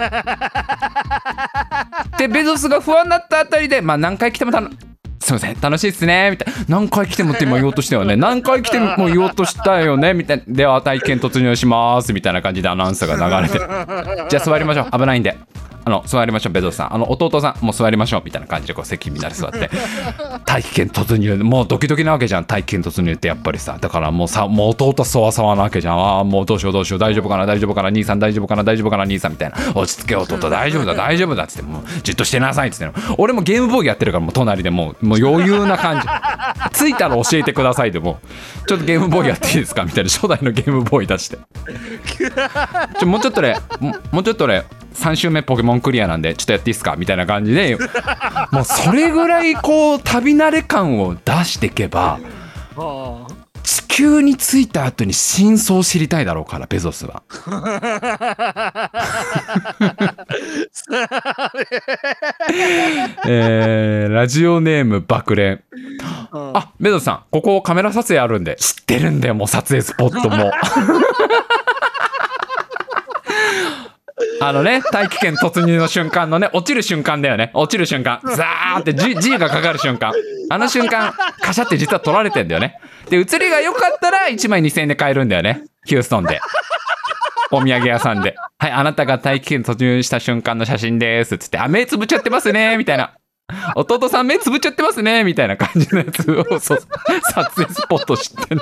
でベゾスが不安になったあたりでまあ何回来ても楽すいません楽しいっすねみたいな。何回来てもって今言おうとしたよね。何回来ても言おうとしたよねみたいな。では体験突入しますみたいな感じでアナウンスが流れて じゃあ座りましょう。危ないんで。あの座りましょうベゾスさん。あの弟さんもう座りましょうみたいな感じでこう席みんなで座って。体験突入。もうドキドキなわけじゃん。体験突入ってやっぱりさ。だからもうさもう弟そわそわなわけじゃん。ああもうどうしようどうしよう。大丈夫かな大丈夫かな兄さん大丈夫かな大丈夫かな兄さんみたいな。落ち着け弟。大丈夫だ大丈夫だっつってもうじっとしてなさいっつって。俺もゲームボーイやってるからもう隣でもうの余裕な感じ。着いたら教えてくださいでも。ちょっとゲームボーイやっていいですかみたいな。初代のゲームボーイ出して。ちょもうちょっとねもうちょっとね3周目ポケモンクリアなんでちょっとやっていいですかみたいな感じで。もうそれぐらいこう旅慣れ感を出していけば地球に着いた後に真相を知りたいだろうからベゾスは。えー、ラジオネーム爆連あベゾスさんここカメラ撮影あるんで知ってるんだよもう撮影スポットも。あのね、大気圏突入の瞬間のね、落ちる瞬間だよね。落ちる瞬間。ザーって G, G がかかる瞬間。あの瞬間、カシャって実は撮られてんだよね。で、写りが良かったら1枚2000円で買えるんだよね。ヒューストンで。お土産屋さんで。はい、あなたが大気圏突入した瞬間の写真です。つって、あ、目つぶっちゃってますね。みたいな。弟さん目つぶっちゃってますね。みたいな感じのやつを撮影スポット知ってん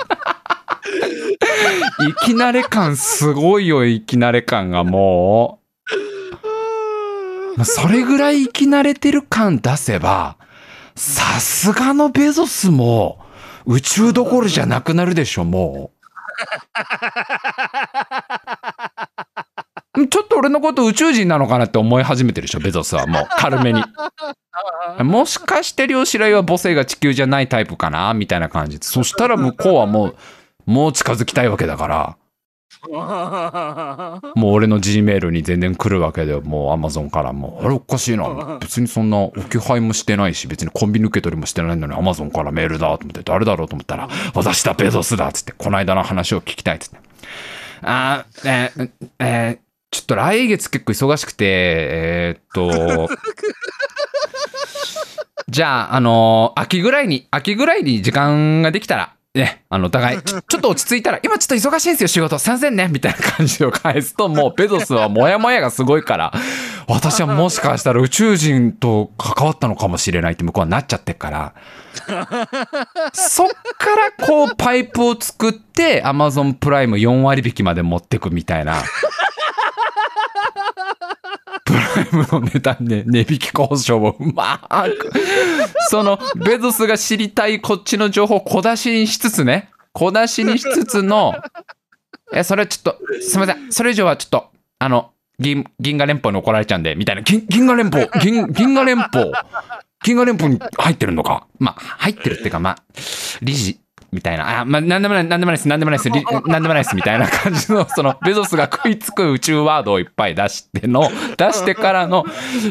いきなれ感すごいよ、いきなれ感がもう。それぐらい生き慣れてる感出せば、さすがのベゾスも宇宙どころじゃなくなるでしょ、もう。ちょっと俺のこと宇宙人なのかなって思い始めてるでしょ、ベゾスはもう軽めに。もしかして漁師来は母性が地球じゃないタイプかなみたいな感じで。そしたら向こうはもう、もう近づきたいわけだから。もう俺の G メールに全然来るわけでもう Amazon からも。うあれおかしいな。別にそんな置き配もしてないし別にコンビニ受け取りもしてないのに Amazon からメールだと思って誰だろうと思ったら私だベゾスだっつってこの間の話を聞きたいっつって。あーえーえーちょっと来月結構忙しくてえーっと じゃあ、あのー秋ぐらいに、秋ぐらいに時間ができたら、ね、あの、お互い、ちょっと落ち着いたら、今ちょっと忙しいんですよ、仕事。すいませんね、みたいな感じを返すと、もう、ベゾスはモヤモヤがすごいから、私はもしかしたら宇宙人と関わったのかもしれないって向こうはなっちゃってっから、そっからこう、パイプを作って、アマゾンプライム4割引きまで持ってくみたいな。プライムの値段で値引き交渉をうまく。その、ベゾスが知りたいこっちの情報を小出しにしつつね、小出しにしつつの、え、それちょっと、すみません。それ以上はちょっと、あの、銀、銀河連邦に怒られちゃうんで、みたいな。銀、銀河連邦、銀、銀河連邦、銀河連邦に入ってるのか。まあ、入ってるっていうか、まあ、理事、みたいな。あ、まあ、なんでもない、なんでもないです、なんでもないです、りなんでもないです、みたいな。感じの、その、ベゾスが食いつく宇宙ワードをいっぱい出しての、出してからの、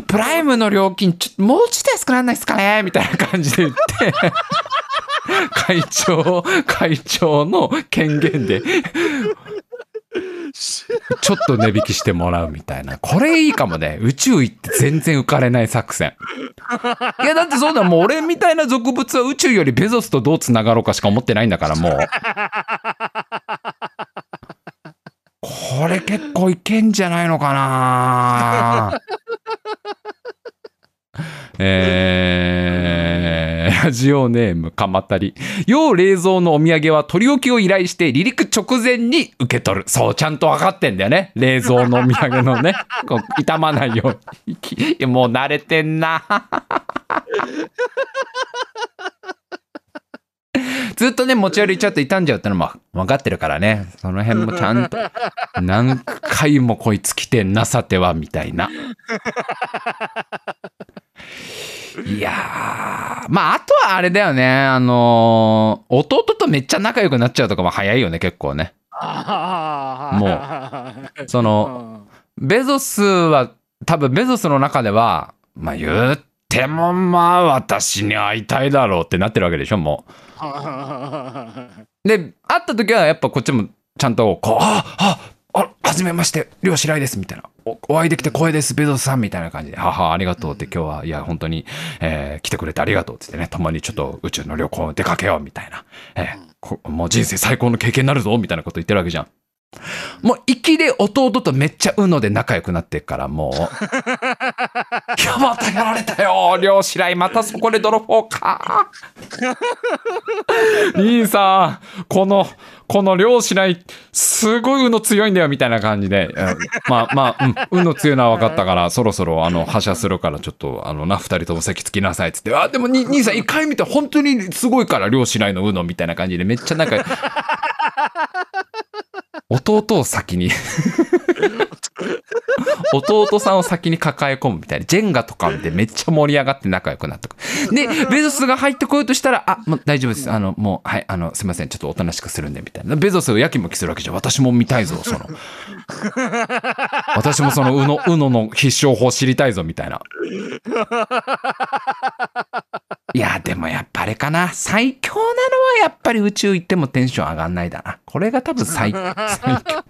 プライムの料金、ちょ、もうちょっと安くならないですかね？みたいな感じで言って、会長、会長の権限で、ちょっと値引きしてもらうみたいな。これいいかもね。宇宙行って全然浮かれない作戦。いや、だってそうだ、もう俺みたいな俗物は宇宙よりベゾスとどう繋がろうかしか思ってないんだから、もう。これ結構いけんじゃないのかなえー、ラジオネームかまたり。要冷蔵のお土産は取り置きを依頼して離陸直前に受け取る。そう、ちゃんと分かってんだよね。冷蔵のお土産のね。こう傷まないように。もう慣れてんな。ずっとね、持ち歩いちゃうと傷んじゃうってのも分かってるからね。その辺もちゃんと、何回もこいつ来てんな、さては、みたいな。いやー、まあ、あとはあれだよね。あのー弟とめっちゃ仲良くなっちゃうとかも早いよね、結構ね。もその、ベゾスは、多分ベゾスの中では、まあ言ってもまあ私に会いたいだろうってなってるわけでしょ、もう。で、会った時はやっぱこっちもちゃんと、こう、あ、あ、あ、はじめまして、漁師来です、みたいな。おお会いできて光栄です、ベゾスさん、みたいな感じで、はは、ありがとうって今日は、いや、本当に、えー来てくれてありがとうって言ってね、共にちょっと宇宙の旅行出かけよう、みたいな。えーこもう人生最高の経験になるぞ、みたいなこと言ってるわけじゃん。もう、粋で弟とめっちゃうので仲良くなってっから、もう。い や、またやられたよ漁師来、またそこで泥棒か。兄さん、この、この漁師来、すごい運の強いんだよ、みたいな感じで。うんまあまあ、うん、運の強いのは分かったから、そろそろ、あの、発射するから、ちょっと、あのな、二人とも席つきなさい、っつって。あ、でも、に兄さん、一回見て、本当にすごいから、漁師来の運の、みたいな感じで、めっちゃ仲良い弟を先に 弟さんを先に抱え込むみたいな。ジェンガとかでめっちゃ盛り上がって仲良くなってくる。で、ベゾスが入ってこようとしたら、あ、もう大丈夫です。あの、もう、はい、あの、すいません。ちょっとおとなしくするんで、みたいな。ベゾスをやきもきするわけじゃん。私も見たいぞ、その。私もその、うの、うのの必勝法知りたいぞ、みたいな。いや、でもやっぱあれかな。最強なのはやっぱり宇宙行ってもテンション上がんないだな。これが多分最、最強。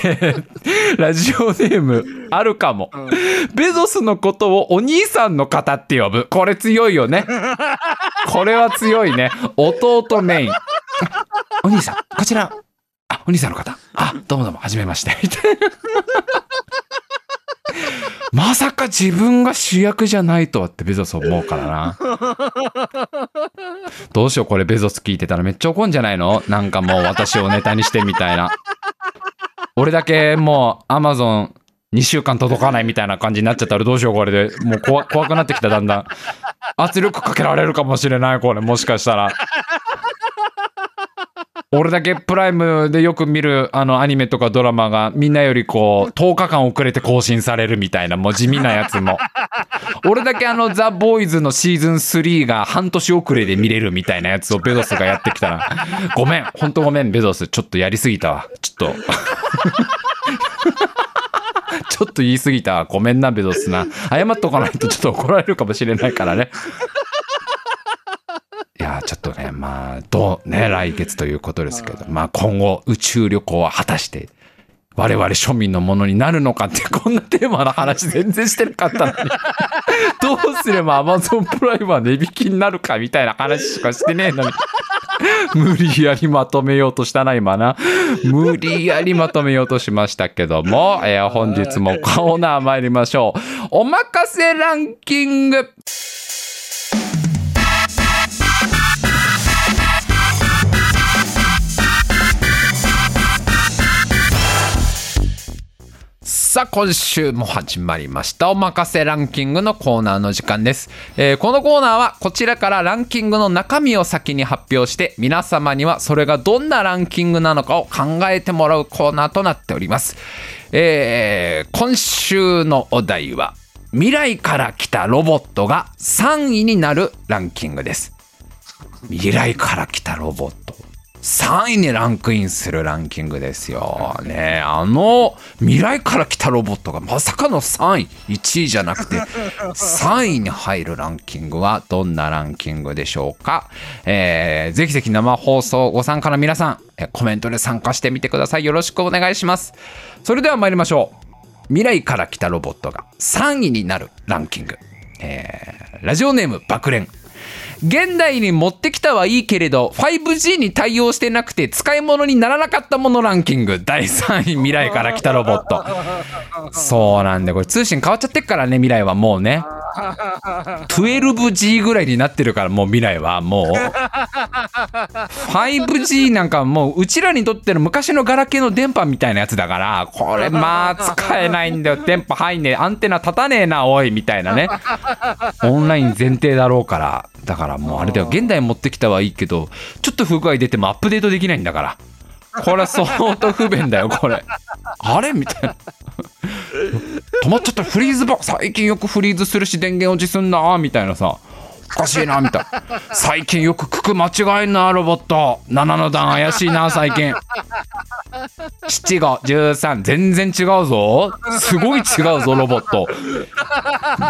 ラジオネーム、あるかも。ベゾスのことをお兄さんの方って呼ぶ。これ強いよね。これは強いね。弟メイン。お兄さん、こちら。あ、お兄さんの方。あ、どうもどうも、はじめまして。みたいな。まさか自分が主役じゃないとはってベゾス思うからな。どうしようこれベゾス聞いてたらめっちゃ怒んじゃないの？なんかもう私をネタにしてみたいな。俺だけもうアマゾン2週間届かないみたいな感じになっちゃったらどうしようこれで。もう怖くなってきただんだん。圧力かけられるかもしれないこれもしかしたら。俺だけプライムでよく見るあのアニメとかドラマがみんなよりこう10日間遅れて更新されるみたいなもう地味なやつも。俺だけあのザ・ボーイズのシーズン3が半年遅れで見れるみたいなやつをベゾスがやってきたらごめんほんとごめんベゾスちょっとやりすぎたわ。ちょっと。ちょっと言い過ぎたわ。ごめんなベゾスな。謝っとかないとちょっと怒られるかもしれないからねちょっとね まあどうね来月ということですけどまあ今後宇宙旅行は果たして我々庶民のものになるのかって こんなテーマの話全然してなかったのに どうすれば Amazon プライムは値引きになるかみたいな話しかしてねえのに無理やりまとめようとしたな今な。無理やりまとめようとしましたけども、えー本日もコーナー参りましょう。おまかせランキングさあ、今週も始まりました。おまかせランキングのコーナーの時間です。えーこのコーナーはこちらからランキングの中身を先に発表して、皆様にはそれがどんなランキングなのかを考えてもらうコーナーとなっております。えー今週のお題は、未来から来たロボットが3位になるランキングです。未来から来たロボット。3位にランクインするランキングですよ。ねあの未来から来たロボットがまさかの3位。1位じゃなくて 3位に入るランキングはどんなランキングでしょうか。えー、ぜひぜひ生放送ご参加の皆さん、えコメントで参加してみてください。よろしくお願いします。それでは参りましょう。未来から来たロボットが3位になるランキング。えー、ラジオネーム爆連。現代に持ってきたはいいけれど 5G に対応してなくて使い物にならなかったものランキング。第3位未来から来たロボット。そうなんでこれ通信変わっちゃってっからね未来はもうね。12G ぐらいになってるからもう未来はもう。5G なんかもううちらにとっての昔のガラケーの電波みたいなやつだからこれまあ使えないんだよ。電波入んねえ。アンテナ立たねえなおいみたいなね。オンライン前提だろうから。だからもうあれだよ。現代持ってきたはいいけどちょっと不具合出てもアップデートできないんだから。これ相当不便だよこれ。あれみたいな。止まっちゃった。フリーズバ最近よくフリーズするし電源落ちすんなみたいなさ。おかしいなみたい。な最近よく九九間違えんなロボット。7の段怪しいな最近。7号13全然違うぞ。すごい違うぞロボット。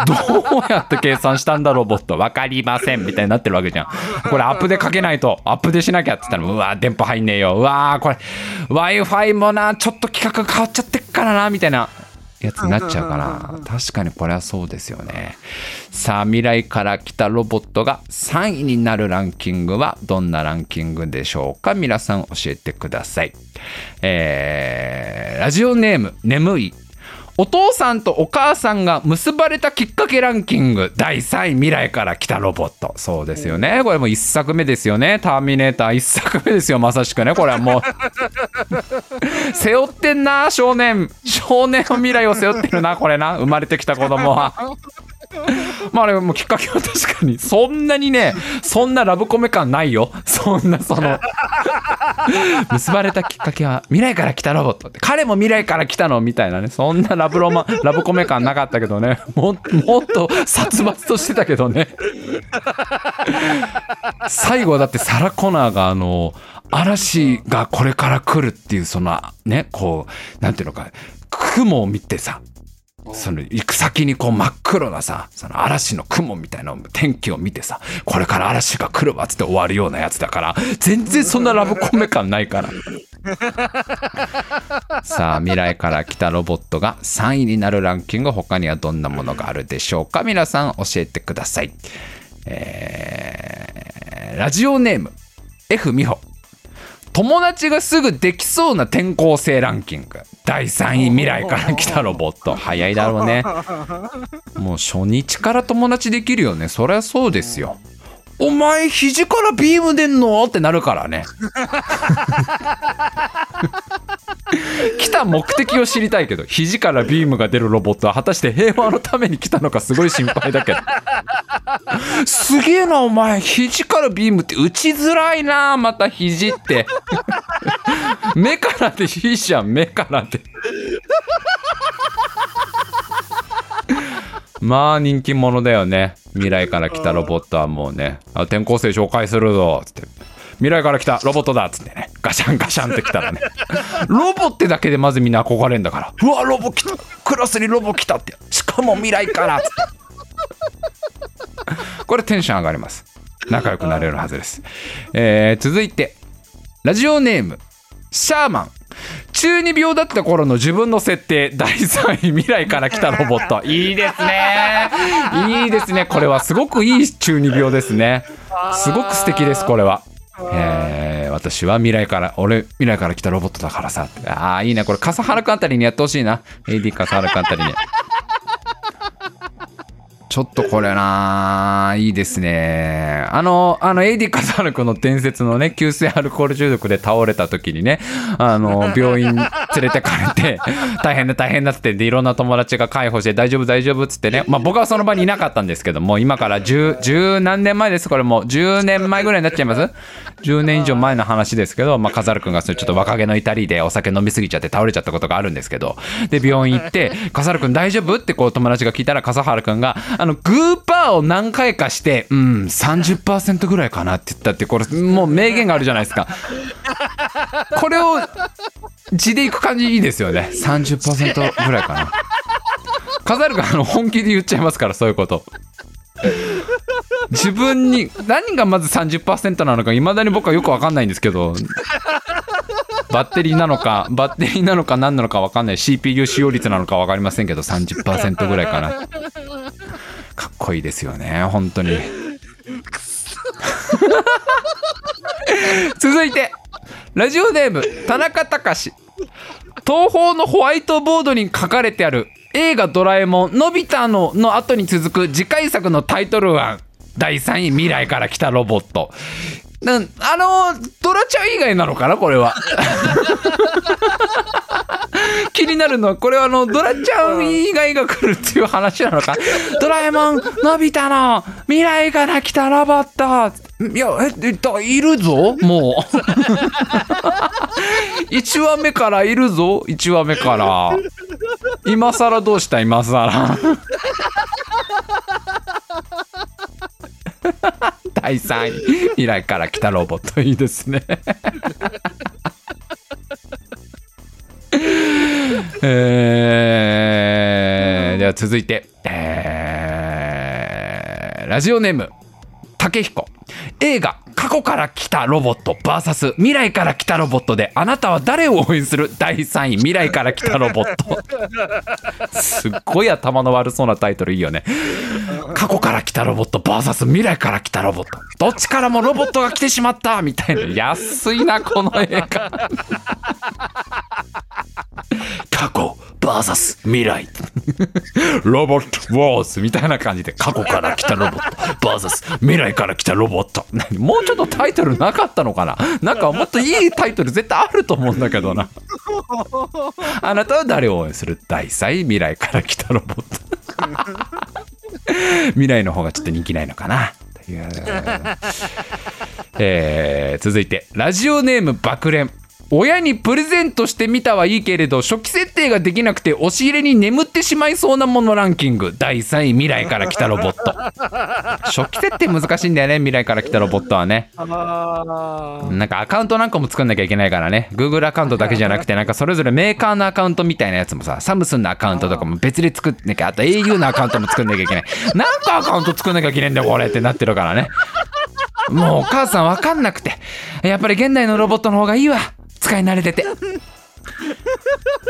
どうやって計算したんだロボット。分かりません。みたいになってるわけじゃん。これアップでかけないと。アップでしなきゃって言ったらうわ電波入んねえよ。うわこれ w i f i もな。ちょっと規格変わっちゃってっからな。みたいな。やつになっちゃうかな。確かにこれはそうですよね。さあ未来から来たロボットが3位になるランキングはどんなランキングでしょうか？皆さん教えてください。えー、ラジオネーム眠いお父さんとお母さんが結ばれたきっかけランキング。第3位未来から来たロボット。そうですよね。これもう1作目ですよね。ターミネーター1作目ですよ。まさしくね。これはもう。背負ってんな少年。少年の未来を背負ってるなこれな。生まれてきた子供は まああれもきっかけは確かにそんなにねそんなラブコメ感ないよ。そんなその結ばれたきっかけは未来から来たロボットって。彼も未来から来たのみたいなね。そんなラブロマラブコメ感なかったけどね。ももっと殺伐としてたけどね。最後だってサラ・コナーがあの嵐がこれから来るっていうそのねこうなんていうのか雲を見てさその行く先にこう真っ黒なさその嵐の雲みたいな天気を見てさこれから嵐が来るわっつって終わるようなやつだから全然そんなラブコメ感ないから。さあ未来から来たロボットが3位になるランキング他にはどんなものがあるでしょうか？皆さん教えてください。えー、ラジオネーム F 美穂。友達がすぐできそうな転校生ランキング第3位未来から来たロボット。早いだろうね。もう初日から友達できるよね。そりゃそうですよお前肘からビーム出んの？ってなるからね。来た目的を知りたいけど肘からビームが出るロボットは果たして平和のために来たのかすごい心配だけど。すげえなお前。肘からビームって打ちづらいなまた肘って。目からでいいじゃん目からでまあ人気者だよね。未来から来たロボットはもうね。あ転校生紹介するぞ。っつって。未来から来たロボットだ。っつってね。ガシャンガシャンって来たらね。ロボってだけでまずみんな憧れんだから。うわロボ来た。クラスにロボ来たって。しかも未来から。っつって。これテンション上がります。仲良くなれるはずです、えー続いてラジオネームシャーマン中二病だった頃の自分の設定第3位未来から来たロボット。いいですね。いいですね。これはすごくいい中二病ですね。すごく素敵ですこれは。えー私は未来から俺未来から来たロボットだからさ。ああいいねこれ笠原くんあたりにやってほしいな。AD 笠原くんあたりにちょっとこれないいですね。あのあの AD 笠原くんの伝説のね急性アルコール中毒で倒れた時にねあの病院連れてかれて 大変だ大変だってでいろんな友達が介護して大丈夫大丈夫っつってねまあ僕はその場にいなかったんですけども今から十十何年前です。これもう10年前ぐらいになっちゃいます？10年以上前の話ですけど、まあ、笠原くんがそれちょっと若気の至りでお酒飲みすぎちゃって倒れちゃったことがあるんですけどで病院行って「笠原くん大丈夫?」ってこう友達が聞いたら笠原くんがあのグーパーを何回かしてうん30%ぐらいかなって言ったってこれもう名言があるじゃないですか。これを字でいく感じいいですよね。30%ぐらいかな。笠原くんあの本気で言っちゃいますからそういうこと。自分に何がまず30%なのかいまだに僕はよく分かんないんですけど。バッテリーなのかバッテリーなのか何なのか分かんない。CPU 使用率なのか分かりませんけど30%ぐらいかな。かっこいいですよね本当に。続いてラジオネーム田中隆。東宝のホワイトボードに書かれてある映画「ドラえもんのび太の」の後に続く次回作のタイトル案。第3位未来から来たロボット。なあのドラちゃん以外なのかなこれは。気になるのはこれはあのドラちゃん以外が来るっていう話なのか。ドラえもんのび太の。未来から来たロボット。いやええだいるぞもう。1話目からいるぞ1話目から。今更どうした今更。第3位。未来から来たロボットいいですね。えー、では続いて、えーラジオネーム。竹彦。映画「過去から来たロボット VS 未来から来たロボット」であなたは誰を応援する？第3位未来から来たロボット。すっごい頭の悪そうなタイトルいいよね。過去から来たロボット VS 未来から来たロボット。どっちからもロボットが来てしまった？みたいな。安いなこの映画。過去。VS 未来。ロボット。ウォーズみたいな感じで過去から来たロボット。VS 未来から来たロボット。もうちょっとタイトルなかったのかな？なんかもっといいタイトル絶対あると思うんだけどな。あなたは誰を応援する？第3位未来から来たロボット。未来の方がちょっと人気ないのかな？という。えー続いてラジオネーム爆連。親にプレゼントしてみたはいいけれど初期設定ができなくて押し入れに眠ってしまいそうなものランキング。第3位未来から来たロボット。初期設定難しいんだよね未来から来たロボットはね。なんかアカウントなんかも作んなきゃいけないからね。Google アカウントだけじゃなくてなんかそれぞれメーカーのアカウントみたいなやつもさサムスンのアカウントとかも別で作んなきゃあと au のアカウントも作んなきゃいけない。なんかアカウント作んなきゃいけないんだよこれってなってるからね。もうお母さんわかんなくて。やっぱり現代のロボットの方がいいわ使い慣れてて。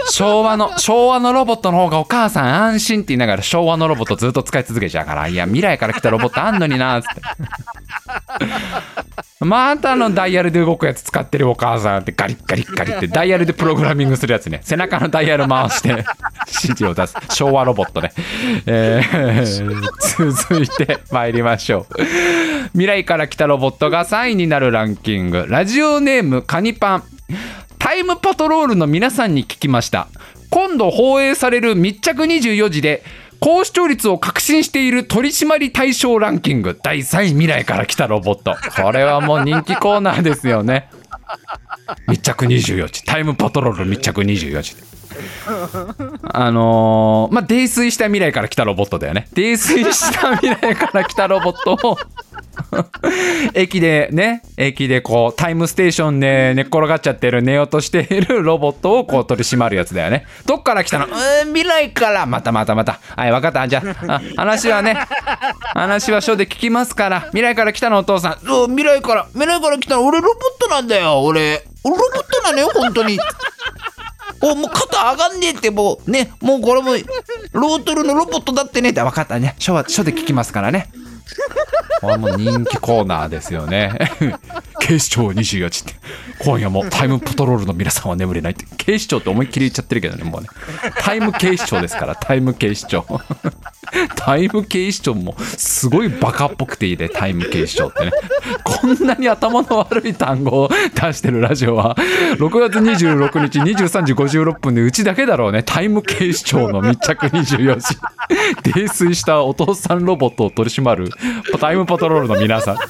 昭和の昭和のロボットの方がお母さん安心って言いながら昭和のロボットずっと使い続けちゃうから。いや未来から来たロボットあんのになっつって。またあのダイヤルで動くやつ使ってるお母さんってガリッガリッガリってダイヤルでプログラミングするやつね。背中のダイヤル回して指示を出す。昭和ロボットね、えー続いて参りましょう。未来から来たロボットが3位になるランキング。ラジオネームカニパン。タイムパトロールの皆さんに聞きました。今度放映される密着24時で高視聴率を確信している取締り対象ランキング。第3位未来から来たロボット。これはもう人気コーナーですよね。密着着24時。タイムパトロール密着24時。あのーまあ泥酔した未来から来たロボットだよね。泥酔した未来から来たロボットを 駅でね駅でこうタイムステーションで寝っ転がっちゃってる寝ようとしているロボットをこう取り締まるやつだよね。どっから来たの？うーん未来から。またまたまた。はい分かった。じゃあ あ話はね話は書で聞きますから。未来から来たのお父さん。そう未来から。未来から来たの。俺ロボットなんだよ。俺。俺ロボットなのよ本当に。おもう肩上がんねえってもう。ねもうこれもロートルのロボットだってね。って分かったね。書は書で聞きますからね これも人気コーナーですよね。警視庁24時って。今夜もタイムパトロールの皆さんは眠れないって。警視庁って思いっきり言っちゃってるけどねもうね。タイム警視庁ですからタイム警視庁タイム警視庁もすごいバカっぽくていいねタイム警視庁ってね。こんなに頭の悪い単語を出してるラジオは。6月26日23時56分でうちだけだろうね。タイム警視庁の密着24時。泥酔したお父さんロボットを取り締まる タイムパトロールの皆さん。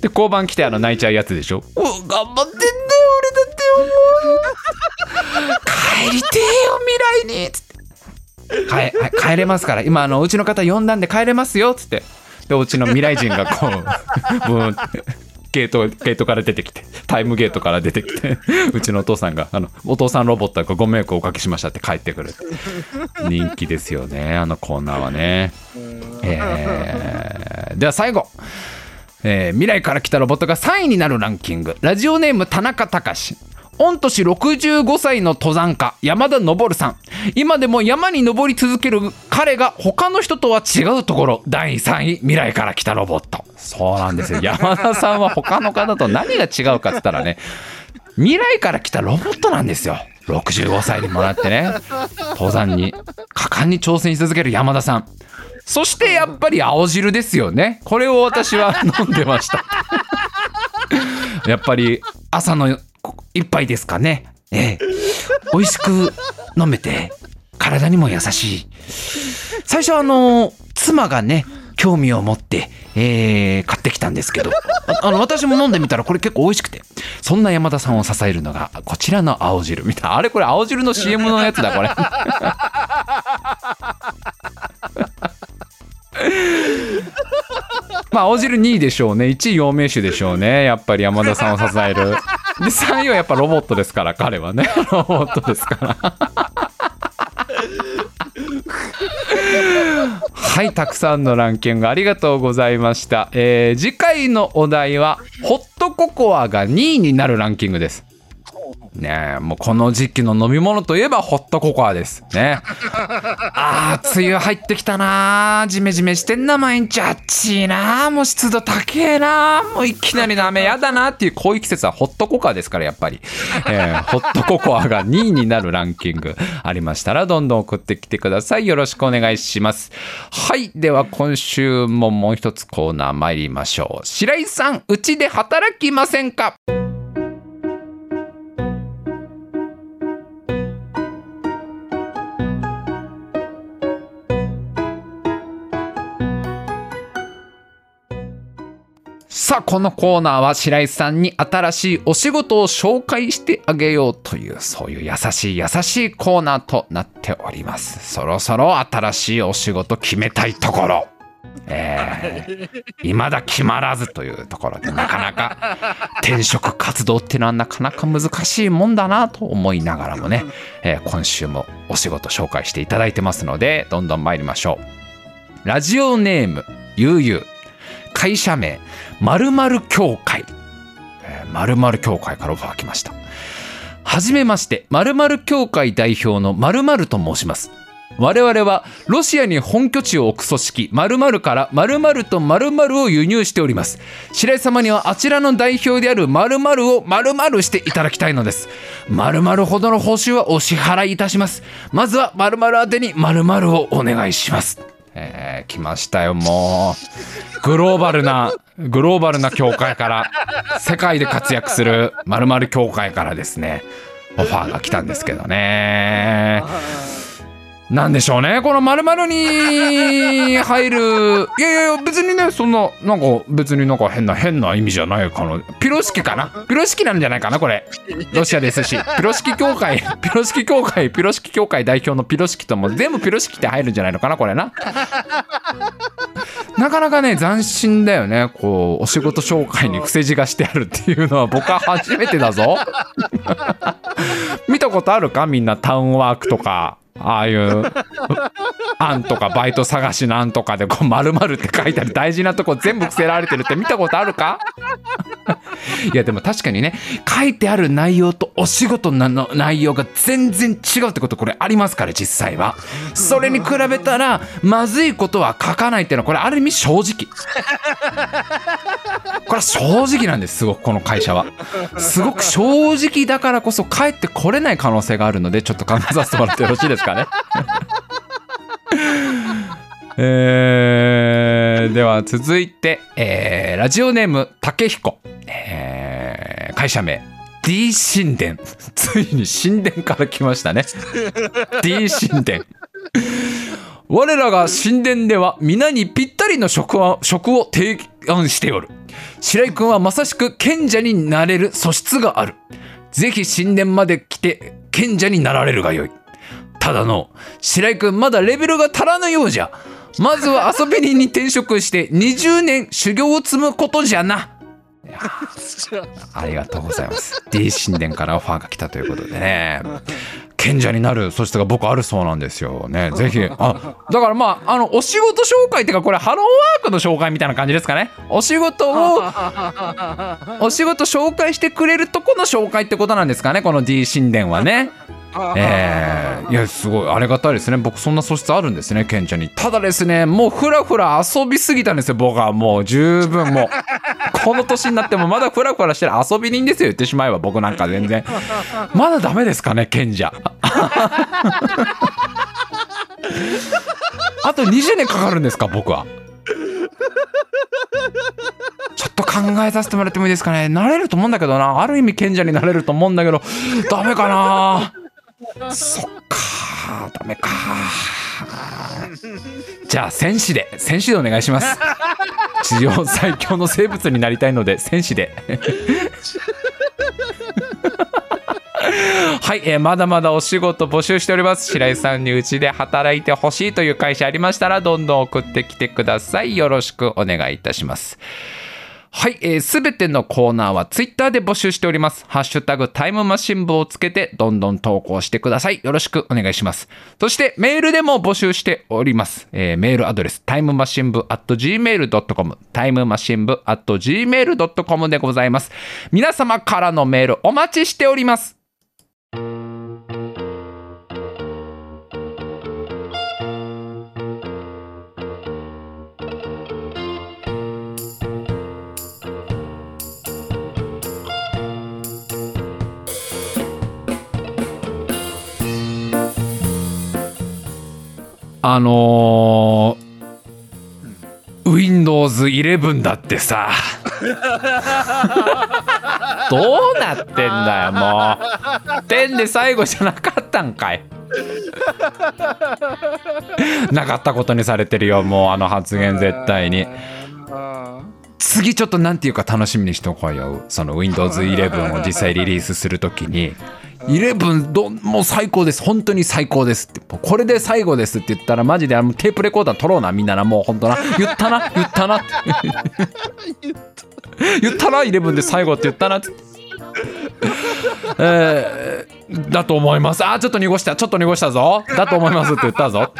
で交番来てあの泣いちゃうやつでしょ。お頑張ってんだよ俺だって思う。帰りてえよ未来に。つって。帰はい帰れますから。今あのうちの方呼んだんで帰れますよ。っつって。でうちの未来人がこうブーンってゲートゲートから出てきてタイムゲートから出てきて うちのお父さんがあのお父さんロボットがご迷惑をおかけしましたって帰ってくる。人気ですよねあのコーナーはね。えーでは最後。えー未来から来たロボットが3位になるランキング。ラジオネーム田中隆。御年65歳の登山家山田昇さん。今でも山に登り続ける彼が他の人とは違うところ第3位未来から来たロボット。そうなんですよ。山田さんは他の方と何が違うかっつったらね未来から来たロボットなんですよ。65歳にもなってね登山に果敢に挑戦し続ける山田さん。そしてやっぱり青汁ですよね。これを私は飲んでました。やっぱり朝の一杯ですかね。ええ。美味しく飲めて体にも優しい。最初あの妻がね興味を持って、えー買ってきたんですけどああの私も飲んでみたらこれ結構美味しくてそんな山田さんを支えるのがこちらの青汁。みたいなあれこれ青汁の CM のやつだこれ。まあ青汁2位でしょうね。1位陽明酒でしょうね。やっぱり山田さんを支える。で3位はやっぱロボットですから彼はね。ロボットですから。はいたくさんのランキングありがとうございました、えー次回のお題はホットココアが2位になるランキングです。ねえもうこの時期の飲み物といえばホットココアです。ね。あー梅雨入ってきたなジメジメしてんな毎日。暑いなもう湿度高えなもういきなりの雨やだなっていうこういう季節はホットココアですからやっぱり、えーホットココアが2位になるランキング。ありましたらどんどん送ってきてください。よろしくお願いします。はい。では今週ももう一つコーナー参りましょう。白井さんうちで働きませんか？さあこのコーナーは白井さんに新しいお仕事を紹介してあげようというそういう優しい優しいコーナーとなっております。そろそろ新しいお仕事決めたいところ。えー、未だ決まらずというところでなかなか転職活動っていうのはなかなか難しいもんだなと思いながらもね、えー今週もお仕事紹介していただいてますのでどんどん参りましょう。ラジオネームゆうゆう。会社名〇〇協会。え〇〇協会からオファー来ました。はじめまして〇〇協会代表の〇〇と申します。我々はロシアに本拠地を置く組織〇〇から〇〇と〇〇を輸入しております。白井様にはあちらの代表である〇〇を〇〇していただきたいのです。〇〇ほどの報酬はお支払いいたします。まずは〇〇宛てに〇〇をお願いします。えー、来ましたよもう。グローバルなグローバルな協会から世界で活躍する〇〇協会からですねオファーが来たんですけどね。なんでしょうねこの〇〇に入る。いやいや別にねそんななんか別になんか変な変な意味じゃないかなピロシキかな？ピロシキなんじゃないかなこれ。ロシアですし。ピロシキ協会 ピロシキ協会ピロシキ協会代表のピロシキとも全部ピロシキって入るんじゃないのかなこれな。なかなかね斬新だよね。こうお仕事紹介に伏せ字がしてあるっていうのは僕は初めてだぞ。見たことあるか？みんなタウンワークとかああいう 案とかバイト探しなんとかでこう丸々って書いてある大事なとこ全部伏せられてるって見たことあるか？いやでも確かにね書いてある内容とお仕事の内容が全然違うってことこれありますから実際は。それに比べたらまずいことは書かないっていうのはこれある意味正直。これは正直なんですすごくこの会社は。すごく正直だからこそ帰ってこれない可能性があるのでちょっと考えさせてもらってよろしいですか？かね。えー、では続いて、えー、ラジオネーム竹彦、えー、会社名。D 神殿。ついに神殿から来ましたね。D 神殿。我らが神殿では皆にぴったりの食は食を提案しておる。白井君はまさしく賢者になれる素質がある。ぜひ神殿まで来て賢者になられるがよい。ただの白井君まだレベルが足らぬようじゃまずは遊び人に転職して20年修行を積むことじゃな。ありがとうございます。D 神殿からオファーが来たということでね。賢者になる素質が僕あるそうなんですよね。ぜひ。あ、だからまあ、あの、お仕事紹介っていうか、これハローワークの紹介みたいな感じですかね。お仕事を、お仕事紹介してくれるとこの紹介ってことなんですかね。この D 神殿はね。えー、いやすごいありがたいですね。僕そんな素質あるんですねケンちゃんに。ただですねもうふらふら遊びすぎたんですよ僕は。もう十分もう。この年になってもまだふらふらしてる遊び人ですよ言ってしまえば。僕なんか全然。まだダメですかね賢者 あと20年かかるんですか僕は。ちょっと考えさせてもらってもいいですかね。なれると思うんだけどな。ある意味賢者になれると思うんだけど。ダメかな。そっかダメかじゃあ戦士で戦士でお願いします。地上最強の生物になりたいので戦士で。はい、えー、まだまだお仕事募集しております。白井さんにうちで働いてほしいという会社ありましたらどんどん送ってきてください。よろしくお願いいたします。はい、す、えー、べ、てのコーナーはツイッターで募集しております。ハッシュタグタイムマシン部をつけてどんどん投稿してください。よろしくお願いします。そしてメールでも募集しております。えー、メールアドレスタイムマシン部 at gmail.com タイムマシン部 at gmail.com でございます。皆様からのメールお待ちしております。あのー、Windows 11だってさ。どうなってんだよもう。点で最後じゃなかったんかい。なかったことにされてるよもうあの発言絶対に。次ちょっとなんていうか楽しみにしておこうよ。その Windows11 を実際リリースするときにイレブンどもう最高です。本当に最高ですって。これで最後ですって言ったらマジであのテープレコーダー撮ろうな。みんななもう本当な。言ったな。言ったな。言った。なイレブンで最後って言ったな。って えー、だと思います。あ、ちょっと濁した、ちょっと濁したぞ。だと思いますって言ったぞ。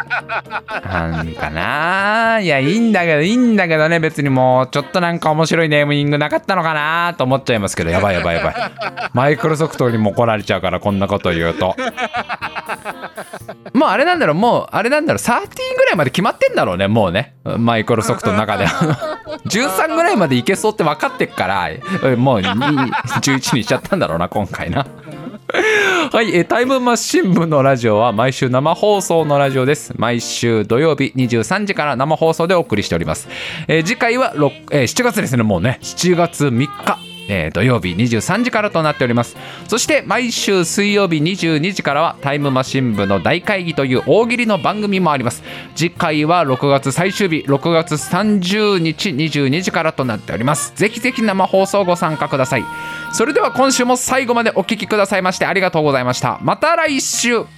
なんかないや、いいんだけど、いいんだけどね、別にもう、ちょっとなんか面白いネーミングなかったのかなと思っちゃいますけど、やばいやばいやばい。マイクロソフトにも怒られちゃうから、こんなこと言うと。もうあれなんだろう、もう、あれなんだろう、13ぐらいまで決まってんだろうね、もうね。マイクロソフトの中で。13ぐらいまでいけそうって分かってっから、もう11にしちゃったんだろうな、今回な。はい、えタイムマシン部のラジオは毎週生放送のラジオです。毎週土曜日23時から生放送でお送りしております。え、次回は、え、7月ですね、もうね、7月3日。えー土曜日23時からとなっております。そして毎週水曜日22時からはタイムマシン部の大会議という大喜利の番組もあります。次回は6月最終日6月30日22時からとなっております。ぜひぜひ生放送ご参加ください。それでは今週も最後までお聞きくださいましてありがとうございました。また来週。